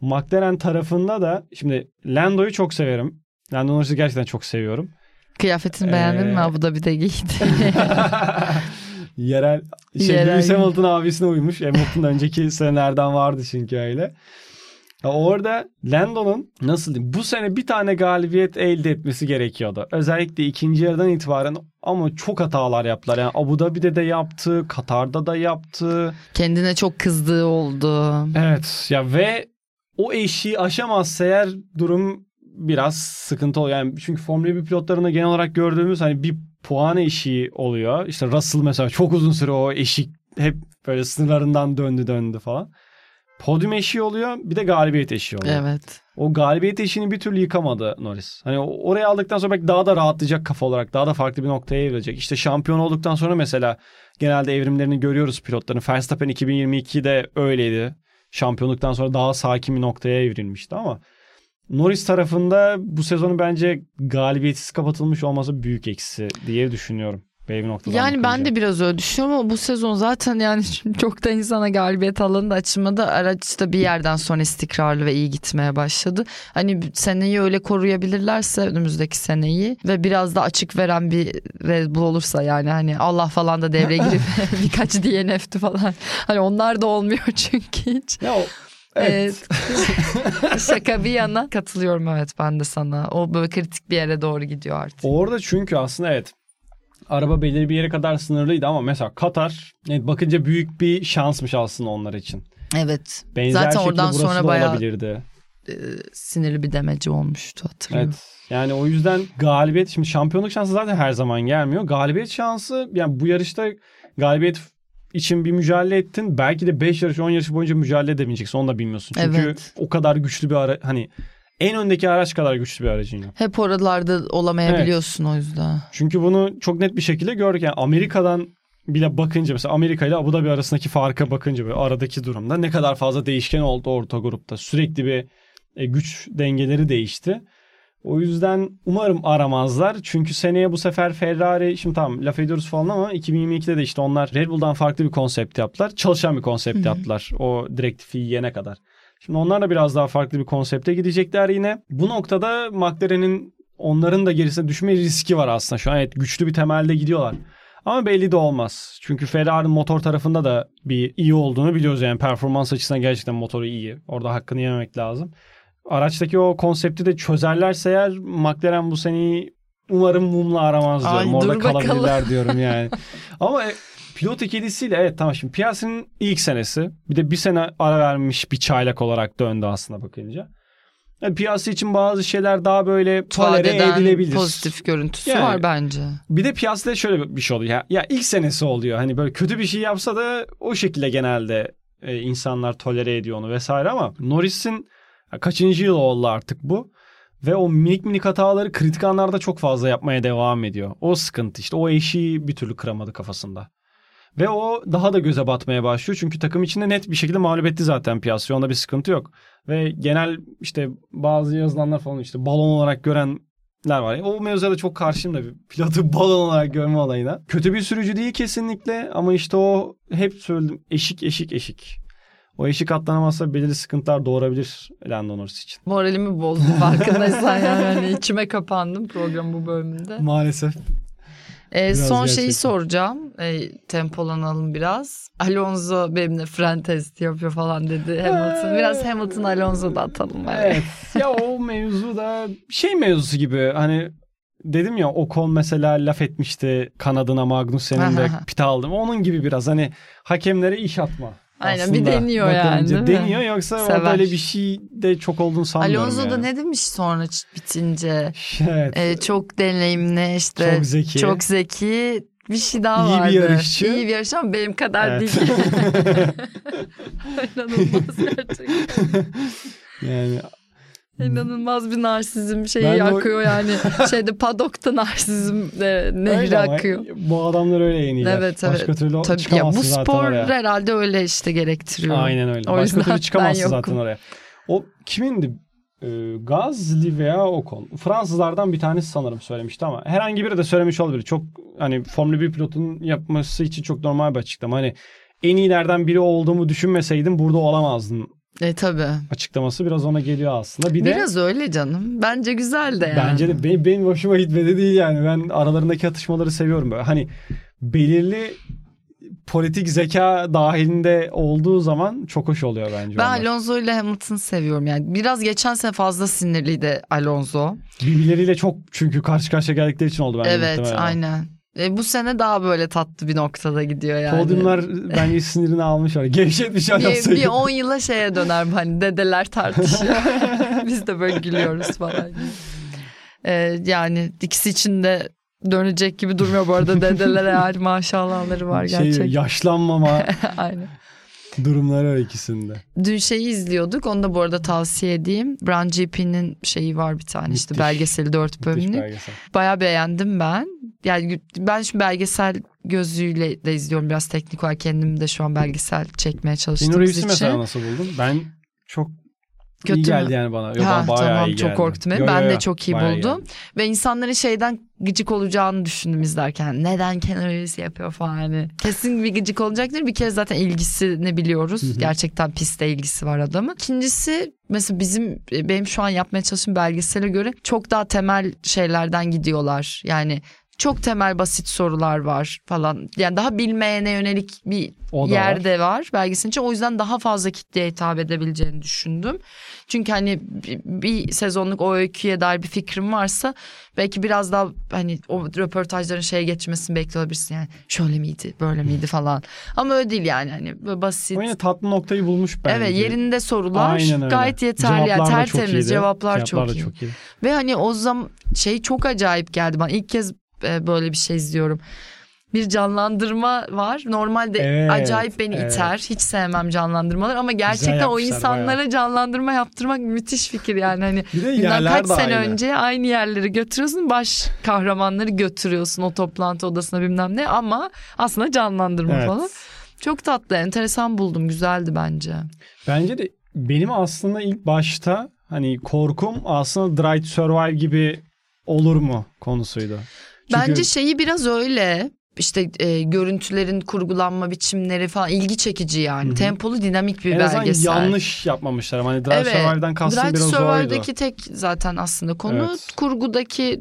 McLaren tarafında da şimdi Lando'yu çok severim. Lando Norris'i gerçekten çok seviyorum. Kıyafetini beğendin Ee, mi Abu Dhabi'de giydi? Yerel şey Yerel. Lewis Hamilton abisine uymuş. Hamilton önceki senelerden vardı çünkü öyle. Ya orada Lando'nun nasıl diyeyim bu sene bir tane galibiyet elde etmesi gerekiyordu. Özellikle ikinci yarıdan itibaren ama çok hatalar yaptılar. Yani Abu Dhabi'de de yaptı, Katar'da da yaptı. Kendine çok kızdığı oldu. Evet ya ve o eşiği aşamazsa eğer durum biraz sıkıntı oluyor. Yani çünkü Formula 1 pilotlarında genel olarak gördüğümüz hani bir puan eşiği oluyor. İşte Russell mesela çok uzun süre o eşik hep böyle sınırlarından döndü döndü falan. Podyum eşiği oluyor bir de galibiyet eşiği oluyor. Evet. O galibiyet eşiğini bir türlü yıkamadı Norris. Hani oraya aldıktan sonra belki daha da rahatlayacak kafa olarak. Daha da farklı bir noktaya evrilecek. İşte şampiyon olduktan sonra mesela genelde evrimlerini görüyoruz pilotların. Verstappen 2022'de öyleydi. Şampiyonluktan sonra daha sakin bir noktaya evrilmişti ama Norris tarafında bu sezonu bence galibiyetsiz kapatılmış olması büyük eksi diye düşünüyorum. Benim noktadan Yani ben de biraz öyle düşünüyorum ama bu sezon zaten yani çok da insana galibiyet alanı da açılmadı. Araç da bir yerden sonra istikrarlı ve iyi gitmeye başladı. Hani seneyi öyle koruyabilirlerse önümüzdeki seneyi ve biraz da açık veren bir Red Bull olursa yani hani Allah falan da devreye girip birkaç DNF'ti falan. Hani onlar da olmuyor çünkü hiç. Ya o- evet. Evet. Şaka bir yana katılıyorum evet ben de sana. O böyle kritik bir yere doğru gidiyor artık. Orada çünkü aslında evet araba belirli bir yere kadar sınırlıydı ama mesela Katar evet, bakınca büyük bir şansmış aslında onlar için. Evet. Benzer Zaten oradan sonra bayağı olabilirdi. e, sinirli bir demeci olmuştu hatırlıyorum. Evet. Yani o yüzden galibiyet şimdi şampiyonluk şansı zaten her zaman gelmiyor. Galibiyet şansı yani bu yarışta galibiyet için bir mücadele ettin. Belki de 5 yarış 10 yarış boyunca mücadele edemeyeceksin. Onu da bilmiyorsun. Çünkü Evet. o kadar güçlü bir ara hani en öndeki araç kadar güçlü bir aracın yok. Hep oralarda olamayabiliyorsun o yüzden. Çünkü bunu çok net bir şekilde gördük. Yani Amerika'dan bile bakınca mesela Amerika ile Abu Dhabi arasındaki farka bakınca böyle aradaki durumda ne kadar fazla değişken oldu orta grupta. Sürekli bir e, güç dengeleri değişti. O yüzden umarım aramazlar. Çünkü seneye bu sefer Ferrari şimdi tamam laf ediyoruz falan ama 2022'de de işte onlar Red Bull'dan farklı bir konsept yaptılar. Çalışan bir konsept Hı hı. yaptılar o direktifi yiyene kadar. Şimdi onlar da biraz daha farklı bir konsepte gidecekler yine. Bu noktada McLaren'in onların da gerisine düşme riski var aslında. Şu an evet güçlü bir temelde gidiyorlar. Ama belli de olmaz. Çünkü Ferrari'nin motor tarafında da bir iyi olduğunu biliyoruz. Yani performans açısından gerçekten motoru iyi. Orada hakkını yememek lazım. Araçtaki o konsepti de çözerlerse eğer McLaren bu seneyi umarım mumla aramaz diyorum. Ay, Orada kalabilirler diyorum yani. Ama e, pilot ikilisiyle evet tamam şimdi Piastri'nin ilk senesi. Bir de bir sene ara vermiş bir çaylak olarak döndü aslında bakınca. Yani Piastri için bazı şeyler daha böyle tolere edilebilir. pozitif görüntüsü Yani- var bence. Bir de Piastri'de şöyle bir şey oluyor. Ya, ya ilk senesi oluyor. Hani böyle kötü bir şey yapsa da o şekilde genelde e, insanlar tolere ediyor onu vesaire ama Norris'in kaçıncı yıl oldu artık bu. Ve o minik minik hataları kritik anlarda çok fazla yapmaya devam ediyor. O sıkıntı işte. O eşiği bir türlü kıramadı kafasında. Ve o daha da göze batmaya başlıyor. Çünkü takım içinde net bir şekilde mağlup etti zaten Piastri. Onda bir sıkıntı yok. Ve genel işte bazı yazılanlar falan işte balon olarak görenler var. O mevzuya da çok karşıyım da pilotu balon olarak görme olayına. Kötü bir sürücü değil kesinlikle ama işte o hep söyledim eşik eşik eşik. O eşik atlanamazsa belirli sıkıntılar doğurabilir Lando Norris için. Moralimi bozdum farkındaysan yani. Hani içime kapandım program bu bölümünde. Maalesef. Biraz son gerçekten. şeyi soracağım. Ee, tempolanalım biraz. Alonso benimle fren testi yapıyor falan dedi Hamilton. Biraz Hamilton Alonso da atalım. Yani. Evet. ya o mevzu da şey mevzusu gibi hani dedim ya Ocon mesela laf etmişti kanadına Magnussen'in de Aha. pit aldım. Onun gibi biraz hani hakemlere iş atma. Aynen, bir aslında deniyor yani, bakınca. mi? Deniyor yoksa Sever. orada öyle bir şey de çok olduğunu sanmıyorum Alonso da yani. ne demiş sonra bitince? Evet. Ee, çok deneyimli işte. Çok zeki. Çok zeki. Bir şey daha İyi bir vardı. yarışçı. İyi bir yarışçı ama benim kadar Evet. değil. İnanılmaz gerçekten. yani İnanılmaz bir narsizm şeyi Ben o- akıyor yani. Şeyde padokta narsizm e, nehri öyle akıyor. Bu adamlar öyle yeniler. Evet, Başka evet. türlü Tabii ya bu zaten spor oraya. herhalde öyle işte gerektiriyor. Aynen öyle. O Başka türlü çıkamazsın zaten oraya. O kimindi? Ee, Gazli veya Ocon. Fransızlardan bir tanesi sanırım söylemişti ama herhangi biri de söylemiş olabilir. Çok hani Formula 1 pilotunun yapması için çok normal bir açıklama. Hani en iyilerden biri olduğumu düşünmeseydim burada olamazdım E tabii. açıklaması biraz ona geliyor aslında. Bir de Biraz öyle canım. Bence güzel de yani. bence de benim, benim hoşuma gitmedi değil yani. Ben aralarındaki atışmaları seviyorum böyle. Hani belirli politik zeka dahilinde olduğu zaman çok hoş oluyor bence. Ben onlar. Alonso ile Hamilton'ı seviyorum yani. Biraz geçen sene fazla sinirliydi Alonso. Birbirleriyle çok çünkü karşı karşıya geldikleri için oldu bence evet aynen. E, bu sene daha böyle tatlı bir noktada gidiyor yani. Podyumlar bence sinirini almış var. Gevşetmiş bir, Alonso'yu. bir 10 yıla şeye döner hani dedeler tartışıyor. Biz de böyle gülüyoruz falan. E, yani ikisi için de dönecek gibi durmuyor bu arada dedeler eğer maşallahları var şey, gerçekten. yaşlanmama Aynen. durumları var ikisinde. Dün şeyi izliyorduk. Onu da bu arada tavsiye edeyim. Brown GP'nin şeyi var bir tane işte Müthiş. belgeseli dört bölümlük. belgesel. Bayağı beğendim ben. Yani ben şimdi belgesel gözüyle de izliyorum. Biraz teknik olarak kendim de şu an belgesel çekmeye Keanu çalıştığımız Reeves'i için. mesela nasıl buldun? Ben çok Kötü iyi mü? geldi yani bana. Yok, Ha, bana tamam iyi çok geldi. korktum. Yo, ben yo, de yo, çok iyi buldum. geldi. Ve insanların şeyden gıcık olacağını düşündüm izlerken. Neden Kenan Reeves yapıyor falan hani. Kesin bir gıcık olacaktır. Bir kere zaten ilgisini biliyoruz. Gerçekten piste ilgisi var adamın. İkincisi mesela bizim benim şu an yapmaya çalıştığım belgesele göre çok daha temel şeylerden gidiyorlar. Yani çok temel basit sorular var falan. Yani daha bilmeyene yönelik bir O da yer var. var belgeselin için. O yüzden daha fazla kitleye hitap edebileceğini düşündüm. Çünkü hani bir, sezonluk o öyküye dair bir fikrim varsa belki biraz daha hani o röportajların şeye geçmesini bekliyor olabilirsin. Yani şöyle miydi böyle miydi falan. Ama öyle değil yani hani böyle basit. O yine tatlı noktayı bulmuş bence. Evet yerinde sorular Aynen öyle. gayet yeterli. Yani, Cevaplar çok tertemiz iyiydi. cevaplar, çok da iyi. çok iyi. Ve hani o zaman şey çok acayip geldi bana. İlk kez böyle bir şey izliyorum. Bir canlandırma var. Normalde Evet, acayip beni evet. iter. Hiç sevmem canlandırmaları ama gerçekten o insanlara canlandırma yaptırmak müthiş fikir yani hani. Bundan kaç sene aynı. önce aynı yerleri götürüyorsun. Baş kahramanları götürüyorsun o toplantı odasına bilmem ne ama aslında canlandırma Evet. falan. Çok tatlı, enteresan buldum. Güzeldi bence. Bence de benim aslında ilk başta hani korkum aslında Drive Survive gibi olur mu konusuydu. Çünkü Bence şeyi biraz öyle. İşte e, görüntülerin kurgulanma biçimleri falan ilgi çekici yani. Hı hı. Tempolu dinamik bir en belgesel. yanlış yapmamışlar. Hani Drive Evet. Survive'dan kastım Drive biraz oydu. Survive'daki tek zaten aslında konu Evet. kurgudaki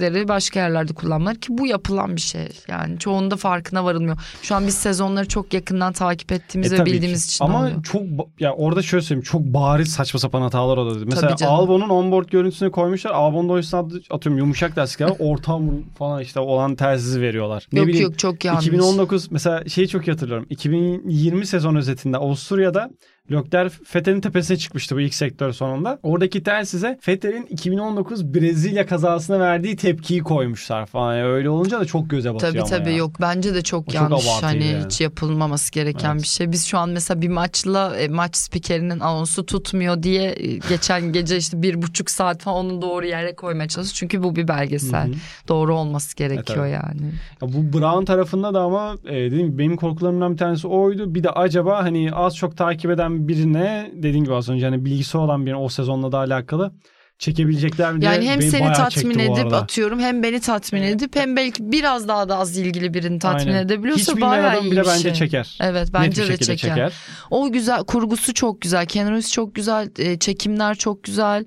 cümleleri başka yerlerde kullanmalar ki bu yapılan bir şey. Yani çoğunda farkına varılmıyor. Şu an biz sezonları çok yakından takip ettiğimiz E, ve bildiğimiz ki. için Ama oluyor. çok ya orada şöyle söyleyeyim çok bariz saçma sapan hatalar oldu. Mesela. Albon'un onboard görüntüsünü koymuşlar. Albon'da o yüzden atıyorum yumuşak lastikler ortam falan işte olan telsizi veriyorlar. Ne yok bileyim, yok çok yanlış. 2019 mesela şeyi çok hatırlıyorum. 2020 sezon özetinde Avusturya'da Lökler Fethel'in tepesine çıkmıştı bu ilk sektör sonunda. Oradaki telsize Fethel'in 2019 Brezilya kazasına verdiği tepkiyi koymuşlar falan. Yani öyle olunca da çok göze batıyor Tabii ama tabii ya. yok bence de çok O çok yanlış abartıydı hani yani. hiç yapılmaması gereken Evet. bir şey. Biz şu an mesela bir maçla e, maç spikerinin anonsu tutmuyor diye e, geçen gece işte bir buçuk saat falan onu doğru yere koymaya çalışıyoruz. Çünkü bu bir belgesel. Hı hı. Doğru olması gerekiyor tabii. yani. Ya bu Brown tarafında da ama e, dediğim gibi benim korkularımdan bir tanesi oydu. Bir de acaba hani az çok takip eden birine dediğim gibi az önce hani bilgisi olan birine o sezonla da alakalı çekebilecekler mi diye Yani hem beni seni tatmin edip atıyorum hem beni tatmin edip hem belki biraz daha da az ilgili birini tatmin Aynen. edebiliyorsa Hiç bayağı adam iyi bile bir bence şey. çeker. Evet Net bence bir de şekilde çeker. O güzel kurgusu çok güzel. Reeves çok güzel. e, çekimler çok güzel.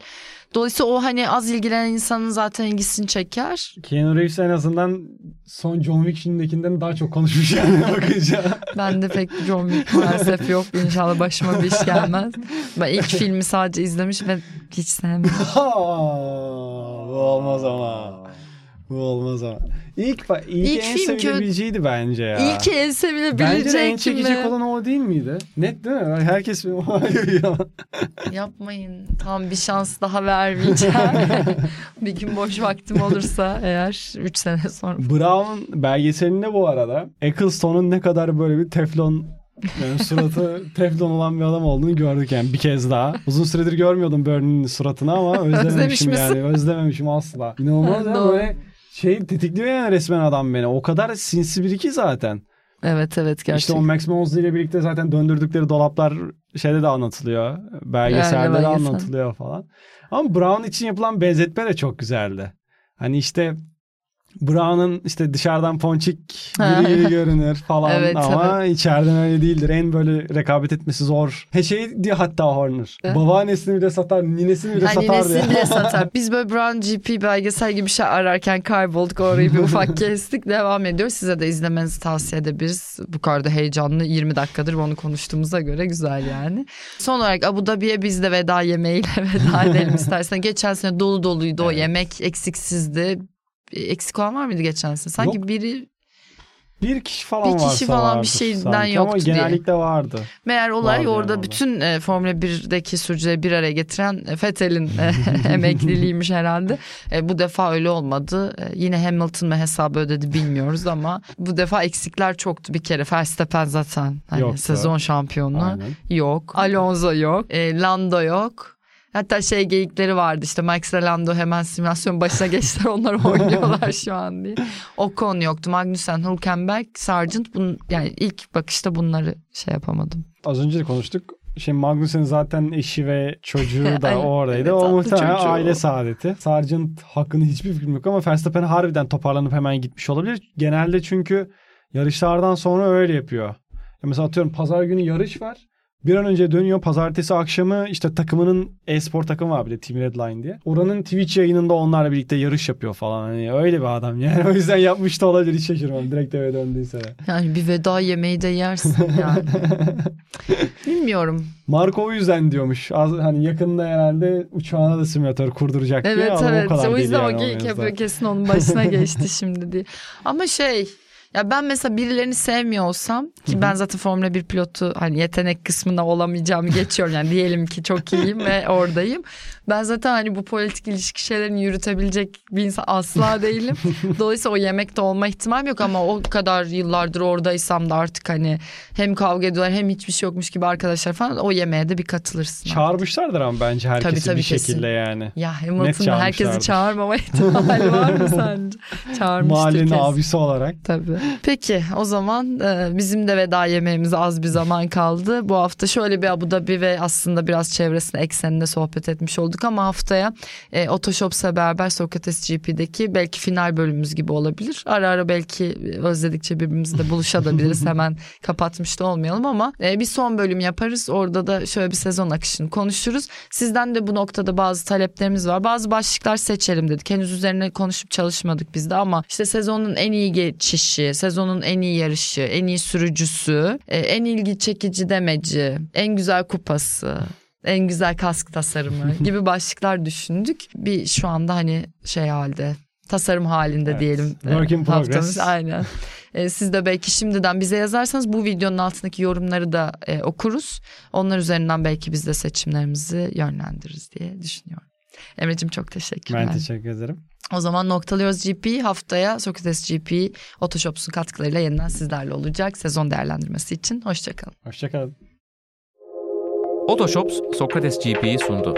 Dolayısıyla o hani az ilgilenen insanın zaten ilgisini çeker. Keanu Reeves en azından son John Wick filmindekinden daha çok konuşmuş yani bakınca. Ben de pek John Wick maalesef yok. İnşallah başıma bir iş gelmez. Ben ilk filmi sadece izlemiş ve hiç sevmedim. olmaz ama. Bu olmaz ama. İlk, ilk, İlk en sevilebileceğiydi bence ya. İlk en Bence de en sevilebilecek çekici mi? olan o değil miydi? Net değil mi? Herkes Yapmayın. Tam bir şans daha vermeyeceğim. bir gün boş vaktim olursa eğer 3 sene sonra. Brown belgeselinde bu arada Ecclestone'un ne kadar böyle bir teflon yani suratı teflon olan bir adam olduğunu gördük yani bir kez daha. Uzun süredir görmüyordum Burney'nin suratını ama Özlemiş özlememişim misin? yani. Özlememişim asla. İnanılmaz ya böyle şey tetikliyor yani resmen adam beni. O kadar sinsi biri ki zaten. Evet evet İşte gerçekten. o Max Mosley ile birlikte zaten döndürdükleri dolaplar şeyde de anlatılıyor. Belgeselde Yani de belgesel. anlatılıyor falan. Ama Brown için yapılan benzetme de çok güzeldi. Hani işte Brown'un işte dışarıdan ponçik biri gibi görünür falan Evet, ama içeriden öyle değildir. En böyle rekabet etmesi zor. He şey diyor hatta Horner. Babaannesini bile satar, ninesini bile Hani satar nesil diyor. bile satar. Biz böyle Brown GP belgesel gibi bir şey ararken kaybolduk. Orayı bir ufak kestik. Devam ediyor. Size de izlemenizi tavsiye edebiliriz. Bu kadar da heyecanlı 20 dakikadır onu konuştuğumuza göre güzel yani. Son olarak Abu Dhabi'ye biz de veda yemeğiyle veda edelim istersen. Geçen sene dolu doluydu o Evet. yemek eksiksizdi. Eksik olan var mıydı geçen sene? Sanki Yok. biri Bir kişi falan Bir kişi falan bir şeyden sanki ama yoktu diye. genellikle vardı. Meğer olay Vardı orada yani bütün e, Formula 1'deki sürücüleri bir araya getiren e, Vettel'in e, emekliliğiymiş herhalde. E, bu defa öyle olmadı. E, yine Hamilton mı hesabı ödedi bilmiyoruz ama bu defa eksikler çoktu bir kere. Verstappen zaten hani Yoktu. sezon şampiyonu Aynen. yok. Alonso yok. E, Lando yok. Hatta şey geyikleri vardı işte Max ve Lando hemen simülasyon başına geçtiler onlar oynuyorlar şu an diye. Ocon yoktu. Magnussen, Hülkenberg, Sargent. Bun, yani ilk bakışta bunları şey yapamadım. Az önce de konuştuk. şey Magnussen'in zaten eşi ve çocuğu da oradaydı. Evet, o muhtemelen çocuğu. aile saadeti. Sargent hakkında hiçbir fikrim yok ama Verstappen harbiden toparlanıp hemen gitmiş olabilir. Genelde çünkü yarışlardan sonra öyle yapıyor. Ya mesela atıyorum pazar günü yarış var. Bir an önce dönüyor. Pazartesi akşamı işte takımının e-spor takımı var bir de Team Redline diye. Oranın Twitch yayınında onlarla birlikte yarış yapıyor falan. Hani öyle bir adam yani. O yüzden yapmış da olabilir. Hiç şaşırmam. Direkt eve döndüyse. Yani bir veda yemeği de yersin yani. Bilmiyorum. Marco o yüzden diyormuş. Az, hani yakında herhalde uçağına da simülatör kurduracak diye. Evet evet. O, O yüzden yani o geyik yapıyor kesin onun başına geçti şimdi diye. Ama şey ya ben mesela birilerini sevmiyor olsam ki ben zaten Formula 1 pilotu hani yetenek kısmında olamayacağımı geçiyorum. Yani diyelim ki çok iyiyim ve oradayım. Ben zaten hani bu politik ilişki şeylerini yürütebilecek bir insan asla değilim. Dolayısıyla o yemekte olma ihtimalim yok ama o kadar yıllardır oradaysam da artık hani hem kavga ediyorlar hem hiçbir şey yokmuş gibi arkadaşlar falan o yemeğe de bir katılırsın. Çağırmışlardır ama bence herkesi Tabii, tabii, bir kesin. şekilde yani. Ya Hamilton'da herkesi çağırmama ihtimali var mı sence? Çağırmıştır Mahallenin kesin. abisi olarak. Tabii. Peki o zaman e, bizim de veda yemeğimize az bir zaman kaldı. Bu hafta şöyle bir Abu Dhabi ve aslında biraz çevresinde ekseninde sohbet etmiş olduk ama haftaya e, Otoshops'la beraber Sokrates GP'deki belki final bölümümüz gibi olabilir. Ara ara belki özledikçe birbirimizi de buluşabiliriz. Hemen kapatmış da olmayalım ama e, bir son bölüm yaparız. Orada da şöyle bir sezon akışını konuşuruz. Sizden de bu noktada bazı taleplerimiz var. Bazı başlıklar seçelim dedik. Henüz üzerine konuşup çalışmadık biz de ama işte sezonun en iyi geçişi, sezonun en iyi yarışı, en iyi sürücüsü, e, en ilgi çekici demeci, en güzel kupası, en güzel kask tasarımı gibi başlıklar düşündük. Bir şu anda hani şey halde tasarım halinde Evet. diyelim. e, Work in haftamız. progress. Aynen. E, siz de belki şimdiden bize yazarsanız bu videonun altındaki yorumları da e, okuruz. Onlar üzerinden belki biz de seçimlerimizi yönlendiririz diye düşünüyorum. Emre'cim çok teşekkürler. Ben teşekkür ederim. O zaman noktalıyoruz GP. Haftaya Sokrates GP Otoshops'un katkılarıyla yeniden sizlerle olacak sezon değerlendirmesi için. Hoşçakalın. Hoşçakalın. Otoshops Sokrates GP'yi sundu.